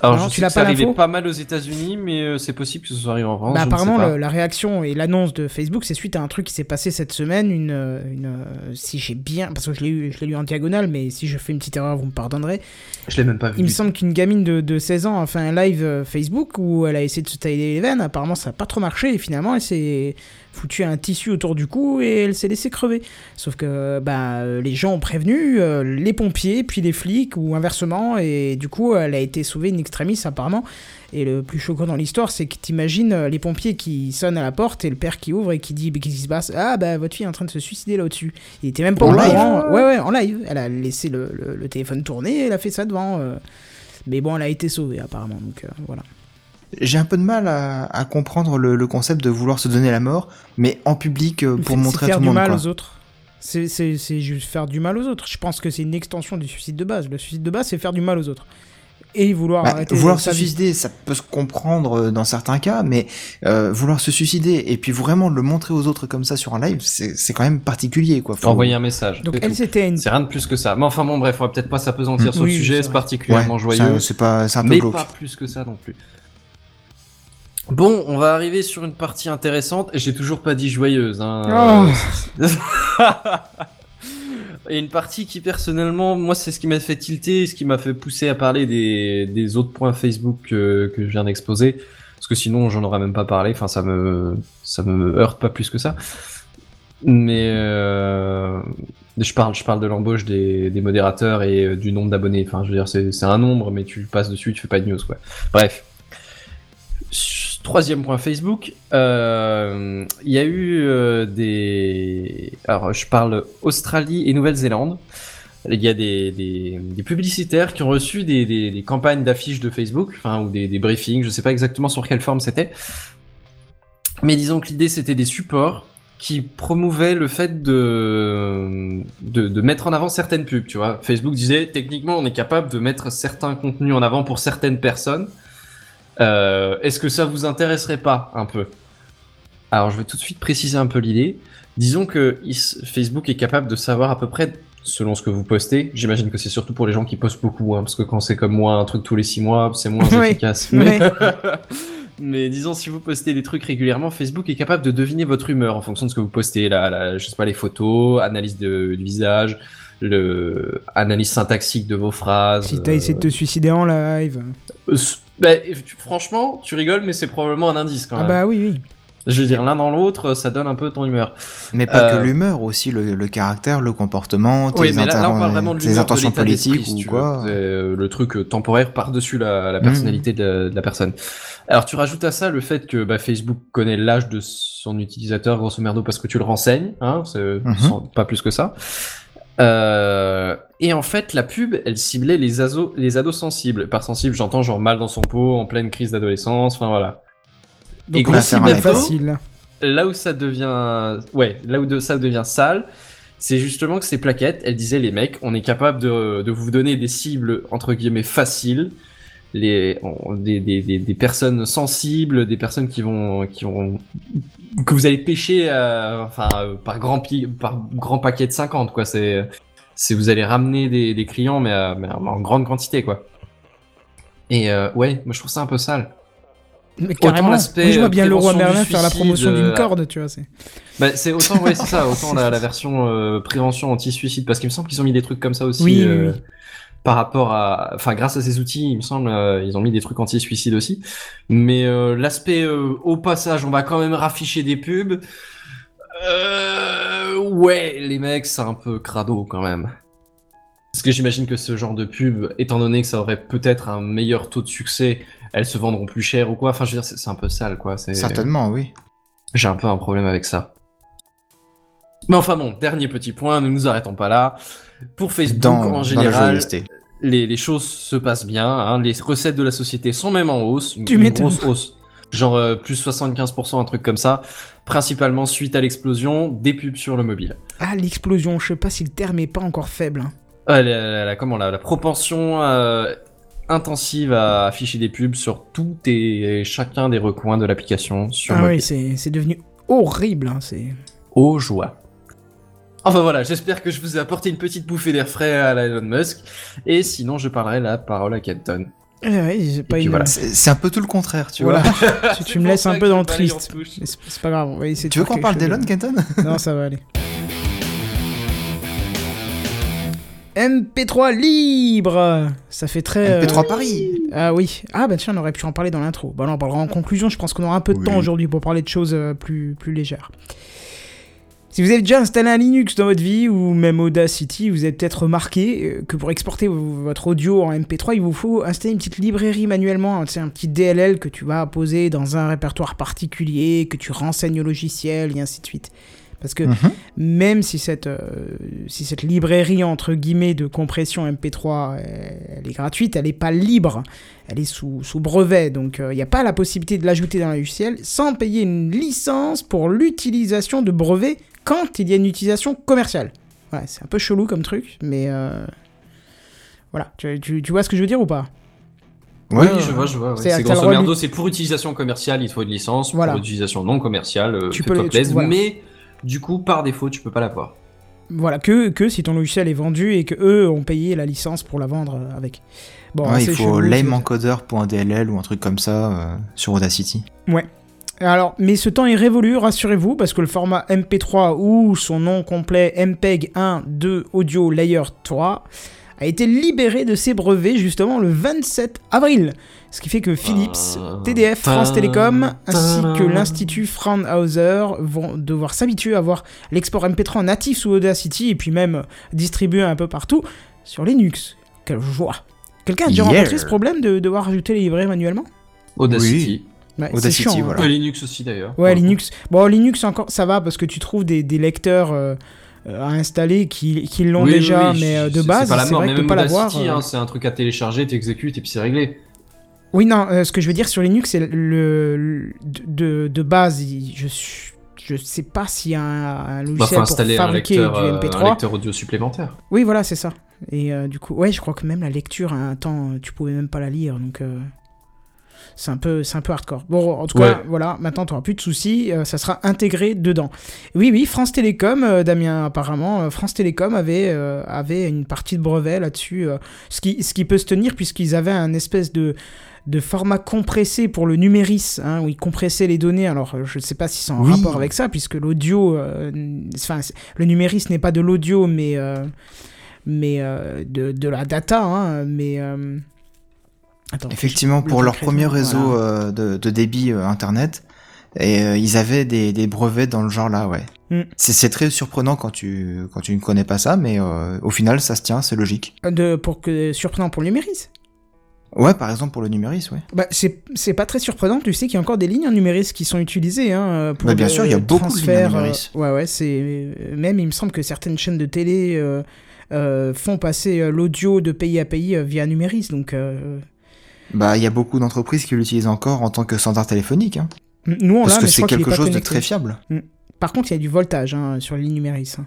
Alors, Non, je tu sais que ça pas arrivait l'info pas mal aux États-Unis, mais euh, c'est possible que ce soit arrivé en France. Bah, apparemment, le- la réaction et l'annonce de Facebook, c'est suite à un truc qui s'est passé cette semaine. Une, euh, une, euh, si j'ai bien, parce que je l'ai eu, je l'ai lu en diagonale, mais si je fais une petite erreur, vous me pardonnerez. Je l'ai même pas vu. Il me semble qu'une gamine de, de 16 ans a fait un live Facebook où elle a essayé de se tailler les veines. Apparemment, ça n'a pas trop marché et finalement, elle s'est foutu un tissu autour du cou et elle s'est laissée crever. Sauf que bah, les gens ont prévenu euh, les pompiers, puis les flics ou inversement, et du coup, elle a été sauvée in extremis apparemment. Et le plus choquant dans l'histoire, c'est que t'imagines euh, les pompiers qui sonnent à la porte et le père qui ouvre et qui dit Qu'est-ce qui se passe? Ah, bah votre fille est en train de se suicider là au-dessus. Il était même pas En live courant. Ouais, ouais, en live. Elle a laissé le, le- le téléphone tourner et elle a fait ça devant. euh. Mais bon, elle a été sauvée apparemment, donc euh, voilà. J'ai un peu de mal à, à comprendre le, le concept de vouloir se donner la mort, mais en public euh, pour montrer c'est à faire tout du le monde. mal quoi. aux autres. C'est- juste faire du mal aux autres. Je pense que c'est une extension du suicide de base. Le suicide de base, c'est faire du mal aux autres. Et vouloir Bah, arrêter vouloir se vie. suicider, ça peut se comprendre euh, dans certains cas, mais euh, vouloir se suicider et puis vraiment le montrer aux autres comme ça sur un live, c'est quand même particulier, quoi. Faut- Envoyer un message. Donc elle, c'était une. C'est rien de plus que ça. Mais enfin bon, bref, on va peut-être pas s'apesantir Mm. sur Oui, le sujet, c'est particulièrement Ouais, joyeux. C'est pas, un peu mais glauque. pas plus que ça non plus. Bon, on va arriver sur une partie intéressante, et j'ai toujours pas dit joyeuse. Hein. Oh. et une partie qui personnellement, moi c'est ce qui m'a fait tilter, ce qui m'a fait pousser à parler des, des autres points Facebook que, que je viens d'exposer, parce que sinon j'en aurais même pas parlé, enfin ça me, ça me heurte pas plus que ça. Mais euh, je parle, je parle de l'embauche des, des modérateurs et euh, du nombre d'abonnés. Enfin, je veux dire, c'est c'est un nombre, mais tu passes dessus, tu fais pas de news, quoi. Bref. Troisième point Facebook, euh, il y a eu euh, des... Alors, je parle Australie et Nouvelle-Zélande. Il y a des, publicitaires qui ont reçu des, campagnes d'affiches de Facebook, enfin, ou des, briefings, je sais pas exactement sur quelle forme c'était. Mais disons que l'idée, c'était des supports qui promouvaient le fait de, de, de mettre en avant certaines pubs, tu vois. Facebook disait, techniquement, on est capable de mettre certains contenus en avant pour certaines personnes. Euh, Est-ce que ça vous intéresserait pas un peu? Alors, je vais tout de suite préciser un peu l'idée. Disons que Facebook est capable de savoir à peu près, selon ce que vous postez, j'imagine que c'est surtout pour les gens qui postent beaucoup, hein, parce que quand c'est comme moi, un truc tous les six mois, c'est moins Oui. efficace. Mais... Mais disons, si vous postez des trucs régulièrement, Facebook est capable de deviner votre humeur en fonction de ce que vous postez. La, je sais pas, les photos, analyse de, du visage, le analyse syntaxique de vos phrases. Si t'as essayé de te suicider en live. Euh, bah, tu- franchement, tu rigoles, mais c'est probablement un indice quand Ah même. bah oui, oui. Je veux dire, l'un dans l'autre, ça donne un peu ton humeur. Mais pas Euh, que l'humeur, aussi le, le caractère, le comportement, tes, Oui, mais là, là, on parle vraiment de tes de intentions politiques ou quoi. C'est, euh, le truc euh, temporaire par-dessus la, la personnalité de, de la personne. Alors, tu rajoutes à ça le fait que bah, Facebook connaît l'âge de son utilisateur, grosso merdo, parce que tu le renseignes, hein, c'est sans- pas plus que ça. Euh, et en fait, la pub, elle ciblait les, asos, les ados sensibles. Par sensible, j'entends genre mal dans son pot, en pleine crise d'adolescence, enfin voilà. Donc Et iPhone. facile. là où ça devient ouais là où de- ça devient sale c'est justement que ces plaquettes elles disaient les mecs on est capable de, de vous donner des cibles entre guillemets faciles les on- des, des, des, des personnes sensibles des personnes qui vont qui vont que vous allez pêcher euh, enfin euh, par grand pi- par grand paquet de 50 quoi c'est c'est vous allez ramener des, des clients mais, euh, mais en grande quantité quoi et ouais moi je trouve ça un peu sale Mais carrément. Moi, je vois bien prévention du Merlin faire la suicide, promotion d'une corde, tu vois. c'est- Bah, c'est autant, ouais, c'est ça, autant la, la version prévention anti-suicide, parce qu'il me semble qu'ils ont mis des trucs comme ça aussi. Oui, oui, oui. Par rapport à, enfin, grâce à ces outils, il me semble, euh, ils ont mis des trucs anti-suicide aussi. Mais euh, l'aspect euh, au passage, on va quand même rafficher des pubs. Euh, ouais, les mecs, c'est un peu crado quand même. Parce que j'imagine que ce genre de pub, étant donné que ça aurait peut-être un meilleur taux de succès, elles se vendront plus cher ou quoi. Enfin, je veux dire, c'est un peu sale, quoi. Certainement, oui. j'ai un peu un problème avec ça. Mais enfin bon, dernier petit point, nous nous arrêtons pas là. Pour Facebook, Dans, en général. Les, les choses se passent bien. hein. Les recettes de la société sont même en hausse. Une, Tu une grosse hausse. Genre euh, plus 75%, un truc comme ça. Principalement suite à l'explosion des pubs sur le mobile. Ah, l'explosion. Je sais pas si le terme est pas encore faible. hein. Euh, la, la- comment, la, la propension euh, intensive à afficher des pubs sur tout et chacun des recoins de l'application sur Ah mobile. oui, c'est devenu horrible. hein, C'est. aux joies. Enfin voilà, j'espère que je vous ai apporté une petite bouffée d'air frais à la Elon Musk. Et sinon, je parlerai la parole à Kenton. Eh ouais, j'ai pas puis une- voilà. C'est un peu tout le contraire, tu Voilà. vois. tu, tu me laisses un peu dans le triste. C'est pas grave, on va essayer de Tu veux qu'on parle d'Elon. Kenton Non, ça va aller. MP3 libre Ça fait très... euh, MP3 Paris Ah oui. Ah bah tiens, on aurait pu en parler dans l'intro. Bah là, on parlera en conclusion. Je pense qu'on aura un peu de Oui. temps aujourd'hui pour parler de choses euh, plus, plus légères. Si vous avez déjà installé un Linux dans votre vie ou même Audacity, vous avez peut-être remarqué euh, que pour exporter votre audio en MP3, il vous faut installer une petite librairie manuellement, hein, un petit DLL que tu vas poser dans un répertoire particulier, que tu renseignes au logiciel et ainsi de suite. Parce que Mhm. même si cette, euh, si cette librairie entre guillemets de compression MP3 euh, elle est gratuite, elle n'est pas libre, elle est sous, sous brevet, donc il n'y a pas la possibilité de l'ajouter dans le logiciel sans payer une licence pour l'utilisation de brevets quand il y a une utilisation commerciale. Ouais, c'est un peu chelou comme truc, mais euh, voilà, tu, tu- tu vois ce que je veux dire ou pas? Oui, Ouais, je vois, je vois. ouais. C'est- grosso merdo, pour utilisation commerciale, il te faut une licence. Voilà. Pour utilisation non commerciale, euh, Tu peux le- tu- plaisir. voilà. Mais du coup, par défaut, tu peux pas l'avoir. Voilà, que, que si ton logiciel est vendu et que eux ont payé la licence pour la vendre euh, avec. Bon, Ouais, il faut chelou, c'est- lameencoder.dll ou un truc comme ça euh, sur Audacity. Alors, mais ce temps est révolu, rassurez-vous, parce que le format MP3 ou son nom complet MPEG 1 2 Audio Layer 3 a été libéré de ses brevets justement le 27 avril. Ce qui fait que Philips, Ah. TDF, France Télécom ainsi que l'Institut Fraunhofer vont devoir s'habituer à voir l'export MP3 natif sous Audacity et puis même distribué un peu partout sur Linux. Quelle joie Quelqu'un a déjà Yeah. rencontré ce problème de devoir ajouter les livrets manuellement? Audacity. Ouais, c'est Audacity, chiant, hein. voilà. Euh, Linux aussi d'ailleurs. Ouais, Linux. Bon, Linux encore, ça va parce que tu trouves des, des lecteurs euh, euh, à installer qui, qui l'ont Oui, déjà, oui, mais euh, de base, c'est pas la c'est mort, vrai mais que même pas l'avoir. Audacity, euh, hein, c'est un truc à télécharger, t'exécutes et puis c'est réglé. Oui, non, euh, ce que je veux dire sur Linux, c'est le, le- de, de base, je suis- je sais pas s'il y a un, un Bah, logiciel faut pour installer un fabriquer lecteur, du euh, MP3. un lecteur audio supplémentaire. Oui, voilà, c'est ça. Et euh, du coup, ouais, je crois que même la lecture, à un temps, tu pouvais même pas la lire, donc euh, c'est un peu, c'est un peu hardcore. Bon, en tout cas, voilà, maintenant t'auras plus de soucis, euh, ça sera intégré dedans. Oui, oui, France Télécom, euh, Damien, apparemment, euh, France Télécom avait, avait une partie de brevet là-dessus, ce qui, ce qui peut se tenir puisqu'ils avaient un espèce de de format compressé pour le numéris, hein, où ils compressaient les données. Alors, je ne sais pas si c'est en Oui. rapport avec ça, puisque l'audio, enfin, le numéris n'est pas de l'audio, mais euh, mais euh, de, de la data, hein, mais... euh, Attends, Effectivement, pour leur premier réseau, voilà. euh, de, de débit euh, internet, Et euh, ils avaient des, des brevets dans le genre là, ouais. Mm. C'est très surprenant quand tu quand tu ne connais pas ça, mais euh, au final ça se tient, c'est logique. De, pour que, surprenant pour le numéris. Ouais, par exemple pour le numéris, ouais. Bah, c'est c'est pas très surprenant, tu sais qu'il y a encore des lignes en numéris qui sont utilisées. Hein, pour Bah, bien le sûr, il y a beaucoup de lignes en euh, numéris. ouais, ouais, c'est. Même, il me semble que certaines chaînes de télé euh, euh, font passer euh, l'audio de pays à pays euh, via numéris. Donc, euh, Bah, il y a beaucoup d'entreprises qui l'utilisent encore en tant que standard téléphonique, hein, nous, on parce l'a, que mais c'est quelque chose de très fiable. Par contre, il y a du voltage hein, sur les lignes numéris. hein.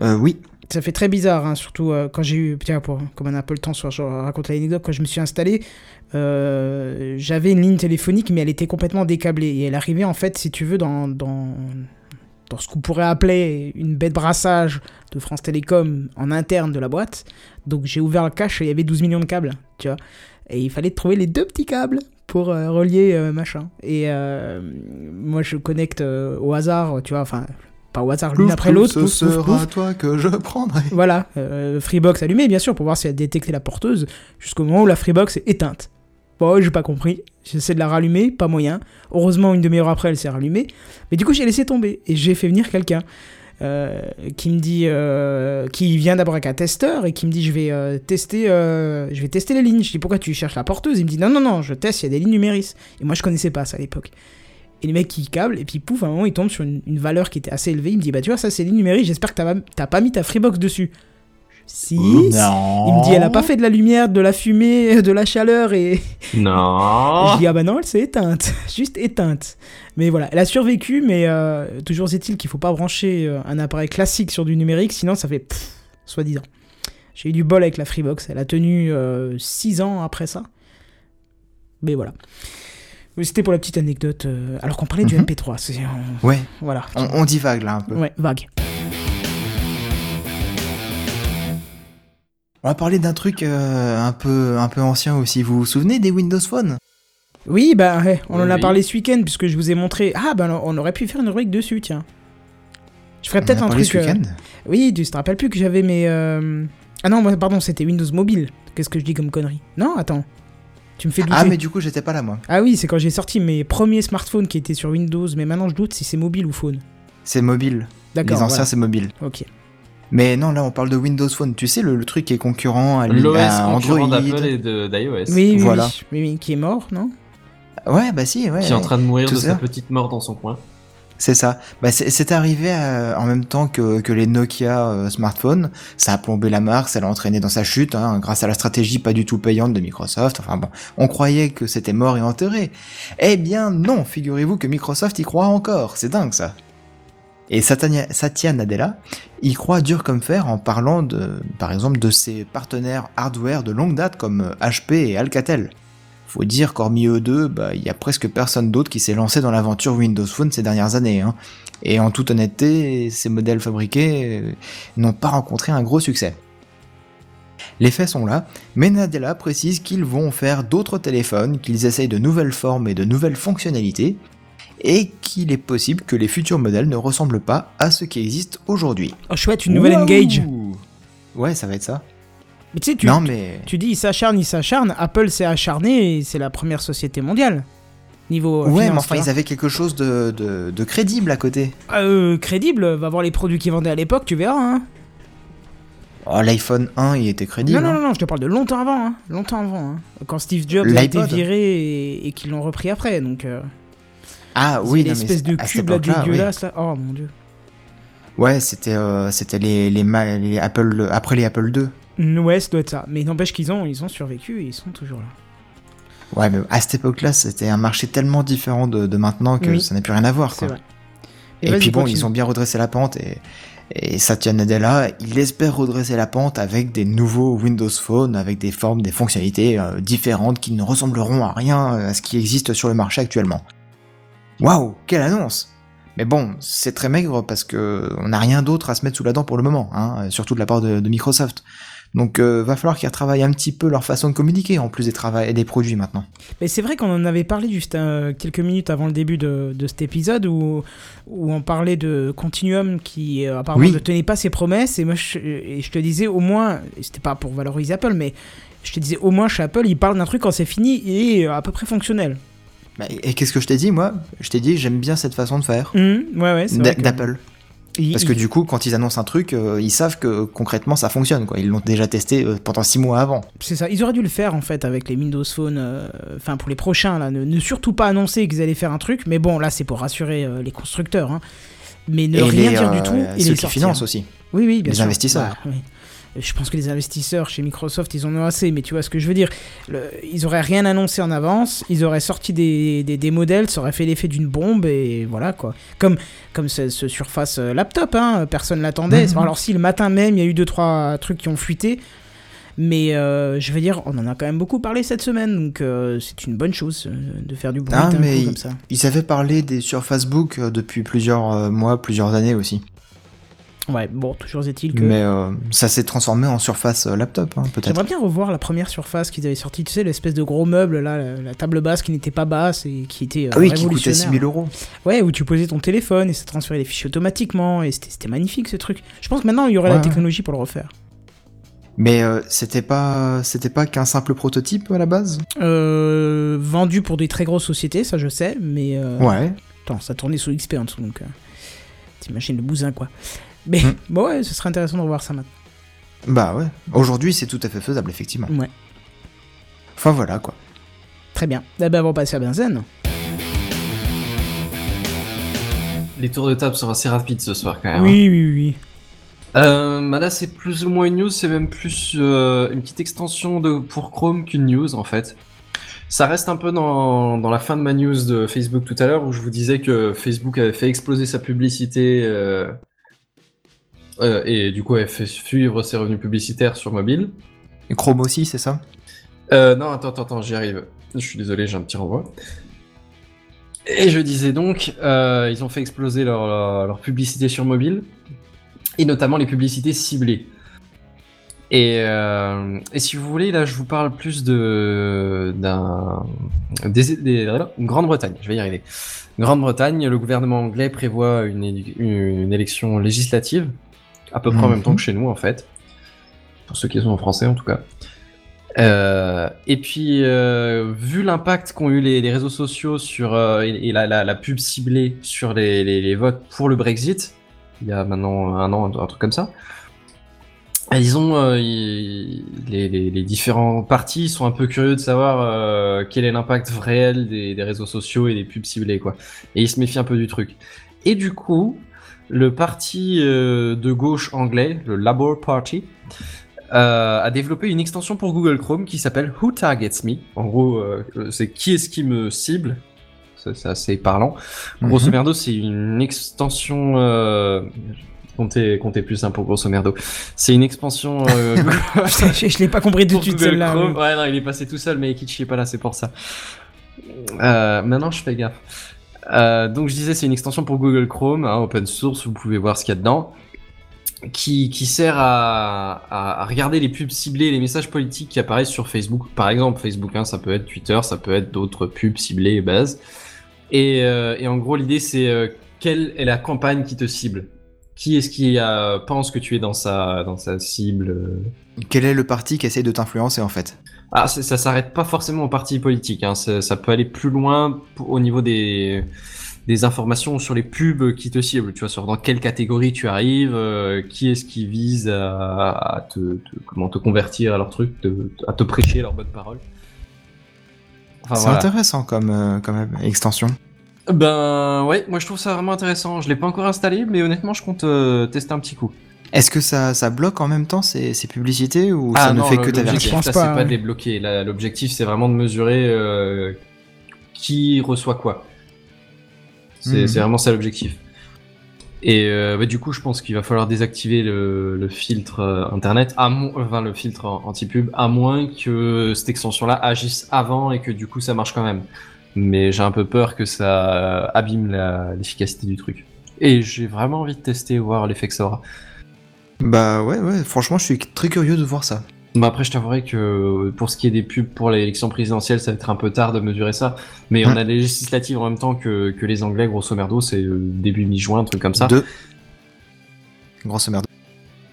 Euh, oui, Ça fait très bizarre, hein, surtout euh, quand j'ai eu, tiens, pour, comme on a un peu le temps, sur, je raconte l'anecdote, quand je me suis installé, euh, j'avais une ligne téléphonique, mais elle était complètement décablée. Et elle arrivait, en fait, si tu veux, dans, dans, dans ce qu'on pourrait appeler une baie de brassage de France Télécom en interne de la boîte. Donc j'ai ouvert le cache et il y avait 12 millions de câbles, tu vois. Et il fallait trouver les deux petits câbles pour euh, relier euh, machin. Et euh, moi, je connecte au hasard, tu vois, enfin, pas au hasard, l'une après l'autre. ce pouf, sera pouf. toi que je prendrai. Voilà, Freebox allumé bien sûr pour voir si elle a détecté la porteuse, jusqu'au moment où la Freebox est éteinte. Bon, j'ai pas compris, j'essaie de la rallumer, pas moyen. Heureusement, une demi-heure après, elle s'est rallumée. Mais du coup, j'ai laissé tomber et j'ai fait venir quelqu'un euh, qui me dit, euh, qui vient d'abord avec un testeur et qui me dit, je vais euh, tester, je vais tester les lignes. Je dis pourquoi tu cherches la porteuse? Il me dit non non non, je teste, il y a des lignes numéris. Et moi, je connaissais pas ça à l'époque. Et le mec qui câble, et puis pouf, à un moment, il tombe sur une, valeur qui était assez élevée. Il me dit, bah tu vois, ça c'est ligne numérique, j'espère que t'as pas mis ta Freebox dessus. Si. Non. Il me dit, elle a pas fait de la lumière, de la fumée, de la chaleur, et Non. je dis, ah bah non, elle s'est éteinte, juste éteinte. Mais voilà, elle a survécu, mais euh, toujours est-il qu'il faut pas brancher euh, un appareil classique sur du numérique, sinon ça fait pff, soi-disant. J'ai eu du bol avec la Freebox, elle a tenu 6 ans après ça. Mais voilà. C'était pour la petite anecdote, euh, alors qu'on parlait du Mhm. MP3. c'est- on- Ouais, Voilà. on, on divague là un peu. Ouais, vague. On va parler d'un truc euh, un peu un peu ancien aussi. Vous vous souvenez des Windows Phone? Oui, bah, ouais, on en a Oui. parlé ce week-end, puisque je vous ai montré. Ah, bah, on aurait pu faire une rubrique dessus, tiens. Je ferais peut-être un truc. ce euh, week-end. Oui, tu te rappelles plus que j'avais mes. euh, Ah non, moi, pardon, c'était Windows Mobile. Qu'est-ce que je dis comme connerie? Non, attends. Tu me fais douter. Ah mais du coup j'étais pas là moi. Ah oui, c'est quand j'ai sorti mes premiers smartphones qui étaient sur Windows, mais maintenant je doute si c'est mobile ou phone. C'est mobile. Les D'accord. anciens c'est mobile. Ok. Mais non là on parle de Windows Phone. Tu sais le, le truc qui est concurrent à, L'OS concurrent Android. d'Apple et de- d'iOS. Oui, oui, Voilà. oui, qui est mort, non? Ouais bah si ouais. Qui est en train de mourir de ça. sa petite mort dans son coin. C'est ça. Bah, c'est c'est arrivé euh, en même temps que, que les Nokia euh, smartphones. Ça a plombé la marque, ça l'a entraîné dans sa chute, hein, grâce à la stratégie pas du tout payante de Microsoft. Enfin bon, on croyait que c'était mort et enterré. Eh bien non, figurez-vous que Microsoft y croit encore. C'est dingue ça. Et Satya, Nadella, il croit dur comme fer en parlant de, par exemple, de ses partenaires hardware de longue date comme euh, HP et Alcatel. Faut dire qu'hormis eux deux, bah, il y a presque personne d'autre qui s'est lancé dans l'aventure Windows Phone ces dernières années. Hein. Et en toute honnêteté, ces modèles fabriqués euh, n'ont pas rencontré un gros succès. Les faits sont là, mais Nadella précise qu'ils vont faire d'autres téléphones, qu'ils essayent de nouvelles formes et de nouvelles fonctionnalités, et qu'il est possible que les futurs modèles ne ressemblent pas à ce qui existe aujourd'hui. Oh, chouette, une nouvelle Waouh Engage. Ouais, ça va être ça. Mais tu sais, tu, non, mais. tu dis il s'acharne, il s'acharne. Apple s'est acharné et c'est la première société mondiale. Niveau. euh, Ouais, mais enfin, ils avaient quelque chose de, de, de crédible à côté. Euh, crédible, va voir les produits qu'ils vendaient à l'époque, tu verras. Hein. Oh, L'iPhone 1, il était crédible. Non, non, hein. non, non, je te parle de longtemps avant. Hein. Longtemps avant. Hein. Quand Steve Jobs a été viré et, et qu'ils l'ont repris après. Donc. Euh, Ah oui, non, mais l'espèce de cube là époque-là, oui. dégueulasse là. Oh mon dieu. Ouais, c'était euh, c'était les, les, Apple après les Apple 2. Mm, Ouais, ça doit être ça. Mais n'empêche qu'ils ont, ils ont survécu et ils sont toujours là. Ouais, mais à cette époque-là, c'était un marché tellement différent de, de maintenant que Oui. ça n'a plus rien à voir. Quoi. vrai. Et, puis bon, continue. ils ont bien redressé la pente et, et Satya Nadella, il espère redresser la pente avec des nouveaux Windows Phone, avec des formes, des fonctionnalités euh, différentes qui ne ressembleront à rien euh, à ce qui existe sur le marché actuellement. Waouh, quelle annonce Mais bon, c'est très maigre parce que on n'a rien d'autre à se mettre sous la dent pour le moment, hein, surtout de la part de, de Microsoft. Donc euh, va falloir qu'ils retravaillent un petit peu leur façon de communiquer en plus des, trava- des produits maintenant. Mais c'est vrai qu'on en avait parlé juste euh, quelques minutes avant le début de, de cet épisode où, où on parlait de Continuum qui euh, apparemment Oui. ne tenait pas ses promesses et moi je, et je te disais au moins, et c'était pas pour valoriser Apple, mais je te disais au moins chez Apple ils parlent d'un truc quand c'est fini et à peu près fonctionnel. Bah, et et qu'est-ce que je t'ai dit, moi? Je t'ai dit, j'aime bien cette façon de faire. Hum, ouais, que- D'Apple. Parce que du coup, quand ils annoncent un truc, euh, ils savent que concrètement ça fonctionne. Quoi. Ils l'ont déjà testé euh, pendant six mois avant. C'est ça, ils auraient dû le faire en fait avec les Windows Phone, euh, enfin pour les prochains là, ne, ne surtout pas annoncer qu'ils allaient faire un truc, mais bon là c'est pour rassurer les constructeurs, hein. mais ne et rien les, dire du tout et ceux les qui financent aussi. Oui, oui, bien les sûr. investisseurs. Bah, oui. Je pense que les investisseurs chez Microsoft, ils en ont assez, mais tu vois ce que je veux dire. Le- ils auraient rien annoncé en avance, ils auraient sorti des, des, des modèles, ça aurait fait l'effet d'une bombe, et voilà quoi. Comme, comme ce, ce Surface euh, laptop, hein, personne l'attendait. Mhm. Alors si le matin même, il y a eu deux trois trucs qui ont fuité, mais euh, je veux dire, on en a quand même beaucoup parlé cette semaine, donc euh, c'est une bonne chose euh, de faire du bruit Ah, d'un mais coup comme ça. Ils avaient parlé des Surface Book euh, depuis plusieurs mois, plusieurs années aussi. Ouais, bon, toujours est-il que... Mais euh, ça s'est transformé en Surface euh, laptop, hein, peut-être. J'aimerais bien revoir la première surface qu'ils avaient sortie, tu sais, l'espèce de gros meuble là, la, la table basse qui n'était pas basse et qui était euh, Ah oui, qui coûtait révolutionnaire. 6000 euros. Ouais, où tu posais ton téléphone et ça transférait les fichiers automatiquement et c'était c'était magnifique ce truc. Je pense que maintenant il y aurait Ouais, la technologie pour le refaire. Mais euh, c'était pas, c'était pas qu'un simple prototype à la base? Euh, vendu pour des très grosses sociétés, ça je sais, mais euh, Ouais. attends, ça tournait sous XP en dessous donc euh, t'imagines le bousin quoi. Mais Hmm. bon ouais, ce serait intéressant de revoir ça maintenant. Bah ouais. Aujourd'hui, c'est tout à fait faisable, effectivement. Ouais, Enfin voilà quoi. très bien. Eh ben on va passer à Benzen. Les tours de table sont assez rapides ce soir quand même. hein. Oui, oui, oui. Euh, bah là, c'est plus ou moins une news, c'est même plus euh, une petite extension de, pour Chrome qu'une news en fait. Ça reste un peu dans, dans la fin de ma news de Facebook tout à l'heure où je vous disais que Facebook avait fait exploser sa publicité euh, euh, et du coup avait fait suivre ses revenus publicitaires sur mobile. Et Chrome aussi, c'est ça? Euh, non, attends, attends, attends, j'y arrive. Je suis désolé, j'ai un petit renvoi. Et je disais donc, euh, ils ont fait exploser leur, leur, leur publicité sur mobile, et notamment les publicités ciblées. Et, euh, et si vous voulez, là, je vous parle plus de d'un voilà, Grande-Bretagne. Je vais y arriver. Grande-Bretagne, le gouvernement anglais prévoit une, éle- une élection législative, à peu près en Mhm. même temps que chez nous, en fait, pour ceux qui sont en français, en tout cas. Euh, et puis, euh, vu l'impact qu'ont eu les, les réseaux sociaux sur euh, et, et la, la, la pub ciblée sur les, les, les votes pour le Brexit, il y a maintenant un an, un truc comme ça, ils- les, les, différents partis sont un peu curieux de savoir quel est l'impact réel des, des réseaux sociaux et des pubs ciblées, quoi. Et ils se méfient un peu du truc. Et du coup, le parti euh, de gauche anglais, le Labour Party, euh, a développé une extension pour Google Chrome qui s'appelle Who Targets Me. En gros, euh, c'est qui est-ce qui me cible. C'est assez parlant. Grosso Mhm. merdo, c'est une extension. Comptez, comptez plus hein, pour grosso merdo. C'est une expansion. Je, je l'ai pas compris tout de suite celle-là. Ouais, non, il est passé tout seul, mais Kichi est pas là, c'est pour ça. Maintenant, je fais gaffe. Euh, donc, je disais, c'est une extension pour Google Chrome, hein, open source, vous pouvez voir ce qu'il y a dedans, qui, qui sert à, à, regarder les pubs ciblées, les messages politiques qui apparaissent sur Facebook. Par exemple, Facebook, hein, ça peut être Twitter, ça peut être d'autres pubs ciblées et bases. Et, euh, et en gros, l'idée, c'est euh, quelle est la campagne qui te cible? Qui est-ce qui pense que tu es dans sa, dans sa cible? Quel est le parti qui essaye de t'influencer en fait? Ah, ça s'arrête pas forcément au parti politique. Hein. Ça, ça peut aller plus loin au niveau des, des informations sur les pubs qui te ciblent. Tu vois, sur dans quelle catégorie tu arrives, euh, qui est-ce qui vise à, à te, te- comment te convertir à leur truc, te- à te prêcher leurs bonnes paroles. Enfin, C'est voilà. intéressant comme, euh, comme extension. Ben ouais, moi je trouve ça vraiment intéressant. Je l'ai pas encore installé, mais honnêtement, je compte euh, tester un petit coup. Est-ce que ça, ça bloque en même temps ces, ces publicités ou ça ne fait que ta l'objectif, Je pense là, pas, c'est pas de les bloquer. Là, L'objectif, c'est vraiment de mesurer euh, qui reçoit quoi. C'est Mhm. c'est vraiment ça l'objectif. Et euh, bah, du coup, je pense qu'il va falloir désactiver le, le filtre euh, internet, à mo- enfin le filtre anti-pub, à moins que cette extension-là agisse avant et que du coup ça marche quand même. Mais j'ai un peu peur que ça abîme la- l'efficacité du truc. Et j'ai vraiment envie de tester, voir l'effet que ça aura. Bah ouais, ouais, franchement, je suis très curieux de voir ça. Bah après, je t'avouerai que pour ce qui est des pubs pour l'élection présidentielle, ça va être un peu tard de mesurer ça. Mais on a les législatives en même temps que, que les Anglais, grosso merdo, c'est euh, début mi-juin, un truc comme ça. Deux. Grosse merde.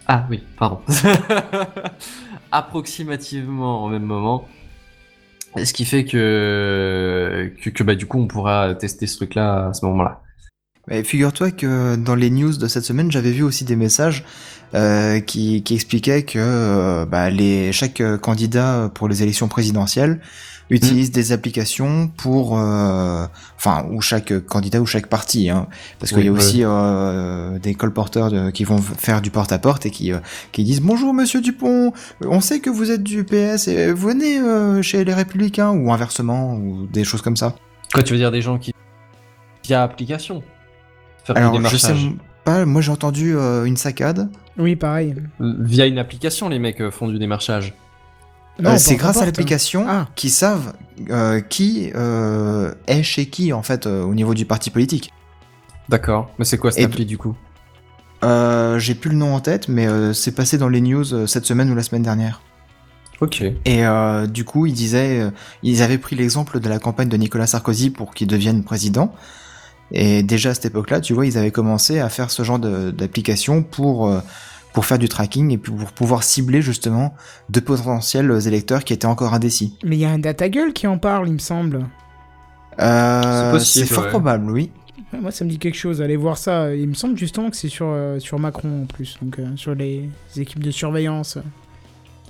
Ah oui, pardon. Approximativement au même moment. Ce qui fait que, que, que, bah, du coup, on pourra tester ce truc-là à ce moment-là. Figure-toi que dans les news de cette semaine, j'avais vu aussi des messages euh, qui, qui expliquaient que euh, bah, les, chaque candidat pour les élections présidentielles utilise Mm. des applications pour, euh, enfin, ou chaque candidat ou chaque parti, hein, parce qu'il y a aussi euh, des colporteurs de- qui vont faire du porte-à-porte et qui, euh, qui disent bonjour Monsieur Dupont, on sait que vous êtes du PS et venez euh, chez les Républicains ou inversement ou des choses comme ça. Quoi, tu veux dire des gens qui via application? Faire du Alors je sais démarchage pas, moi j'ai entendu euh, une saccade. Oui, pareil. Via une application, les mecs euh, font du démarchage. Non, Euh, c'est grâce à l'application Ah. qu'ils savent euh, qui euh, est chez qui en fait euh, au niveau du parti politique. D'accord. Mais c'est quoi cette Et- appli du coup? Euh, J'ai plus le nom en tête, mais euh, c'est passé dans les news euh, cette semaine ou la semaine dernière. Ok. Et euh, du coup, ils disaient, euh, ils avaient pris l'exemple de la campagne de Nicolas Sarkozy pour qu'il devienne président. Et déjà à cette époque-là, tu vois, ils avaient commencé à faire ce genre d'application pour euh, pour faire du tracking et puis pour pouvoir cibler justement de potentiels électeurs qui étaient encore indécis. Mais il y a un datagueule qui en parle, il me semble. Euh, C'est fort ouais. probable, oui. Ouais, Moi, ça me dit quelque chose. Allez voir ça. Il me semble justement que c'est sur, euh, sur Macron en plus, donc euh, sur les équipes de surveillance.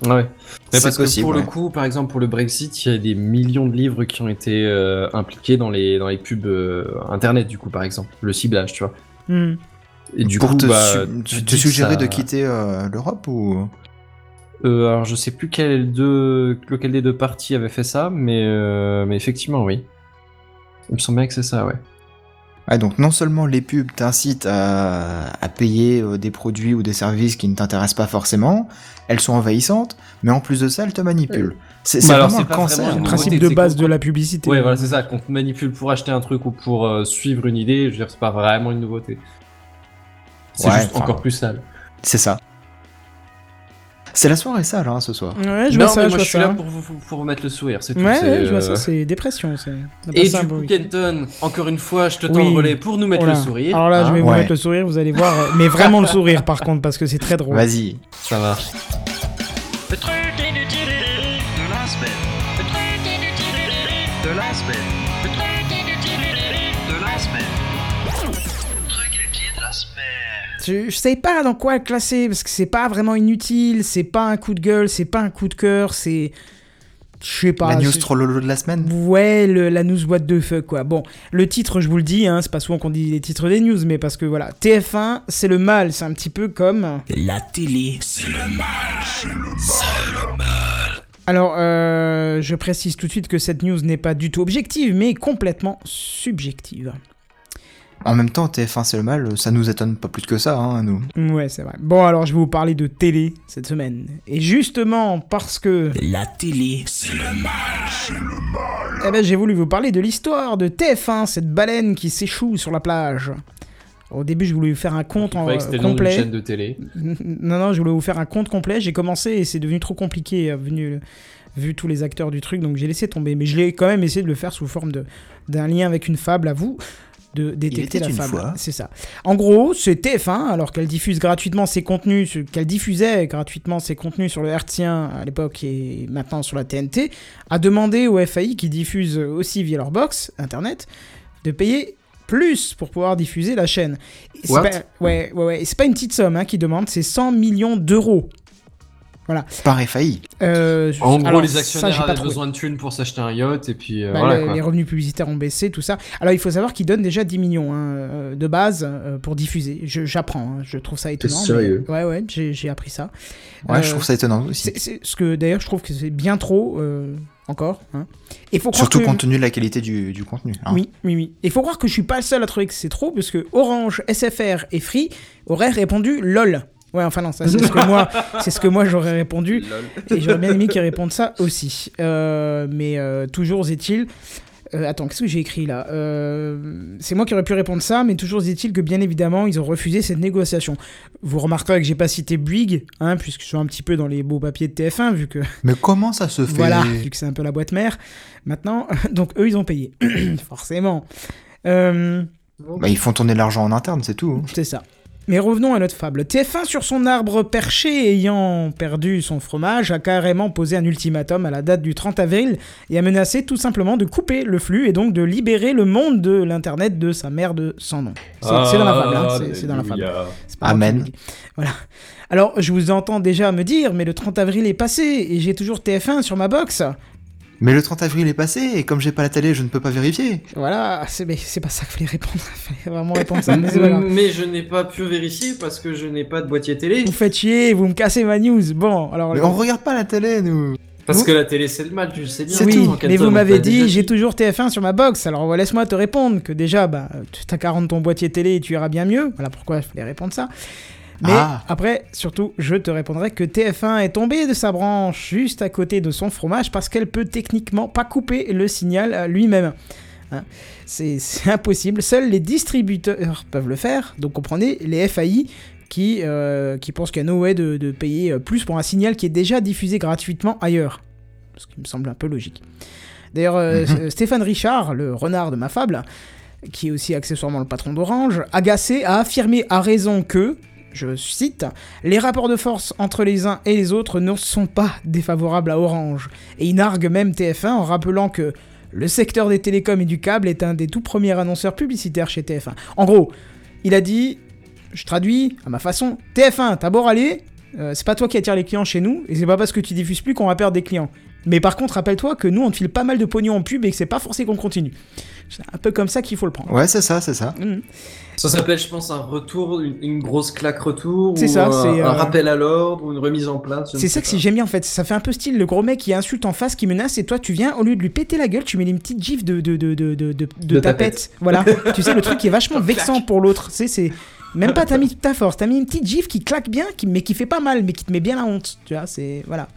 Ouais. Mais parce que possible, pour le coup, par exemple, pour le Brexit, il y a des millions de livres qui ont été euh, impliqués dans les, dans les pubs euh, internet, du coup, par exemple. Le ciblage, tu vois. Hmm. Et du pour coup, te, bah, su- tu te que suggérer ça- de quitter euh, l'Europe ou? Euh, alors, je sais plus quel, deux, lequel des deux partis avait fait ça, mais, euh, mais effectivement, oui. Il me semble bien que c'est ça, ouais. Ouais, donc non seulement les pubs t'incitent à, à payer euh, des produits ou des services qui ne t'intéressent pas forcément, elles sont envahissantes, mais en plus de ça, elles te manipulent. C'est c'est Bah vraiment c'est le pas cancer. vraiment Le principe de base de la publicité. Ouais, voilà, c'est ça. Qu'on te manipule pour acheter un truc ou pour euh, suivre une idée, je veux dire, c'est pas vraiment une nouveauté. C'est Ouais, juste encore plus sale. C'est ça. C'est la soirée sale, hein, ce soir. Ouais, je non, vois ça, mais je moi, vois je suis ça. là pour vous, pour vous remettre le sourire, c'est tout. Ouais, c'est, ouais, je vois euh, ça, c'est dépression. Et du coup. Kenton, encore une fois, je te tends Oui. le relais pour nous mettre le sourire. Alors là, je hein. vais vous Ouais. mettre le sourire, vous allez voir. euh, Mais vraiment le sourire, par contre, parce que c'est très drôle. Vas-y. Ça marche. Je, je sais pas dans quoi le classer, parce que c'est pas vraiment inutile, c'est pas un coup de gueule, c'est pas un coup de cœur, c'est. Je sais pas. la news c'est- trollolo de la semaine. Ouais, le- la news what the fuck, quoi. Bon, le titre, je vous le dis, hein, c'est pas souvent qu'on dit les titres des news, mais parce que voilà, TF1, c'est le mal, c'est un petit peu comme. La télé, c'est le Alors, euh, je précise tout de suite que cette news n'est pas du tout objective, mais complètement subjective. En même temps, TF1 c'est le mal, ça nous étonne pas plus que ça, hein, nous. Ouais, c'est vrai. Bon, alors je vais vous parler de télé cette semaine. Et justement, parce que. La télé, c'est le Eh ben, j'ai voulu vous parler de l'histoire de TF1, cette baleine qui s'échoue sur la plage. Au début, je voulais vous faire un compte en que c'était le nom complet. chaîne de télé. Non, non, je voulais vous faire un compte complet. J'ai commencé et c'est devenu trop compliqué, euh, venu, vu tous les acteurs du truc, donc j'ai laissé tomber. Mais je l'ai quand même essayé de le faire sous forme de- d'un lien avec une fable à vous. De détecter la fable. C'est ça. En gros, c'est TF1, alors qu'elle diffuse gratuitement ses contenus, qu'elle diffusait gratuitement ses contenus sur le Hertzien à l'époque et maintenant sur la TNT, a demandé au FAI qui diffuse aussi via leur box internet de payer plus pour pouvoir diffuser la chaîne. Pas- ouais, ouais, ouais. Et c'est pas une petite somme hein, qui demande, c'est 100 millions d'euros. Par FAI. Euh, En gros, alors, les ça, actionnaires j'ai pas avaient trouvé. besoin de thunes pour s'acheter un yacht, et puis euh, Bah, voilà le- quoi. les revenus publicitaires ont baissé, tout ça. Alors il faut savoir qu'ils donnent déjà 10 millions hein, euh, de base pour diffuser. Je- J'apprends, hein, je trouve ça étonnant. mais- sérieux Ouais, ouais, j'ai j'ai appris ça. Ouais, Euh, je trouve ça étonnant aussi. C'est c'est- ce que d'ailleurs je trouve que c'est bien trop euh, encore. Hein. Et faut Surtout que... compte tenu de la qualité du, du contenu. hein. Oui, oui, oui. Et faut croire que je suis pas le seul à trouver que c'est trop, parce que Orange, SFR et Free auraient répondu LOL. Ouais, enfin non, ça c'est ce que moi, c'est ce que moi j'aurais répondu. Et j'aurais bien aimé qu'ils répondent ça aussi. Euh, mais euh, toujours est-il. euh, attends, qu'est-ce que j'ai écrit là? Euh, C'est moi qui aurais pu répondre ça, mais toujours est-il que bien évidemment ils ont refusé cette négociation. Vous remarquerez que j'ai pas cité Bouygues, hein, puisque je suis un petit peu dans les beaux papiers de TF1, vu que Mais comment ça se fait? voilà, vu que c'est un peu la boîte mère. Maintenant, donc eux ils ont payé, forcément. Euh, Bah, ils font tourner l'argent en interne, c'est tout. hein. c'est ça. Mais revenons à notre fable. TF1 sur son arbre perché ayant perdu son fromage a carrément posé un ultimatum à la date du 30 avril et a menacé tout simplement de couper le flux et donc de libérer le monde de l'internet de sa mère de sans nom. C'est dans la fable, hein, c'est- dans la fable. Amen. Voilà. Alors, je vous entends déjà me dire, mais le 30 avril est passé et j'ai toujours TF1 sur ma box. Mais le 30 avril est passé et comme j'ai pas la télé, je ne peux pas vérifier. Voilà, c'est mais c'est pas ça qu'il fallait répondre. Il fallait vraiment répondre ça. mais c'est je n'ai pas pu vérifier parce que je n'ai pas de boîtier télé. Vous faites chier, vous me cassez ma news. Bon, alors. Mais on regarde pas la télé, nous. Parce Vous- que la télé c'est le mal, tu le sais bien. Oui, Quentin, mais vous m'avez dit, j'ai toujours TF1 sur ma box, alors laisse-moi te répondre que déjà, bah, tu t'as qu'à rendre ton boîtier télé et tu iras bien mieux. Voilà pourquoi il fallait répondre ça. Mais Ah. après, surtout, je te répondrai que TF1 est tombé de sa branche juste à côté de son fromage parce qu'elle peut techniquement pas couper le signal euh, lui-même. Hein. C'est impossible. Seuls les distributeurs peuvent le faire. Donc comprenez, les FAI qui, euh, qui pensent qu'il y a no way de, de payer euh, plus pour un signal qui est déjà diffusé gratuitement ailleurs. Ce qui me semble un peu logique. D'ailleurs, euh, Mhm. Stéphane Richard, le renard de ma fable, qui est aussi accessoirement le patron d'Orange, agacé, a affirmé à raison que, je cite, les rapports de force entre les uns et les autres ne sont pas défavorables à Orange. Et il nargue même TF1 en rappelant que le secteur des télécoms et du câble est un des tout premiers annonceurs publicitaires chez TF1. En gros, il a dit, je traduis à ma façon, TF1, t'as beau râler, euh, c'est pas toi qui attire les clients chez nous, et c'est pas parce que tu diffuses plus qu'on va perdre des clients. Mais par contre, rappelle-toi que nous, on te file pas mal de pognon en pub et que c'est pas forcé qu'on continue. C'est un peu comme ça qu'il faut le prendre. Ouais, c'est ça, c'est ça. Mhm. Ça s'appelle, je pense, un retour, une, une grosse claque retour. C'est ou ça, un, c'est, un euh, rappel à l'ordre ou une remise en place. C'est ça que si j'aime bien en fait. Ça fait un peu style le gros mec qui insulte en face, qui menace, et toi tu viens, au lieu de lui péter la gueule, tu mets une petite gif de, de, de, de, de, de, de De tapette. Voilà. tu sais, le truc qui est vachement vexant pour l'autre. Tu sais, c'est. Même pas t'as mis toute ta force, t'as mis une petite gif qui claque bien, qui, mais qui fait pas mal, mais qui te met bien la honte. Tu vois, c'est. Voilà.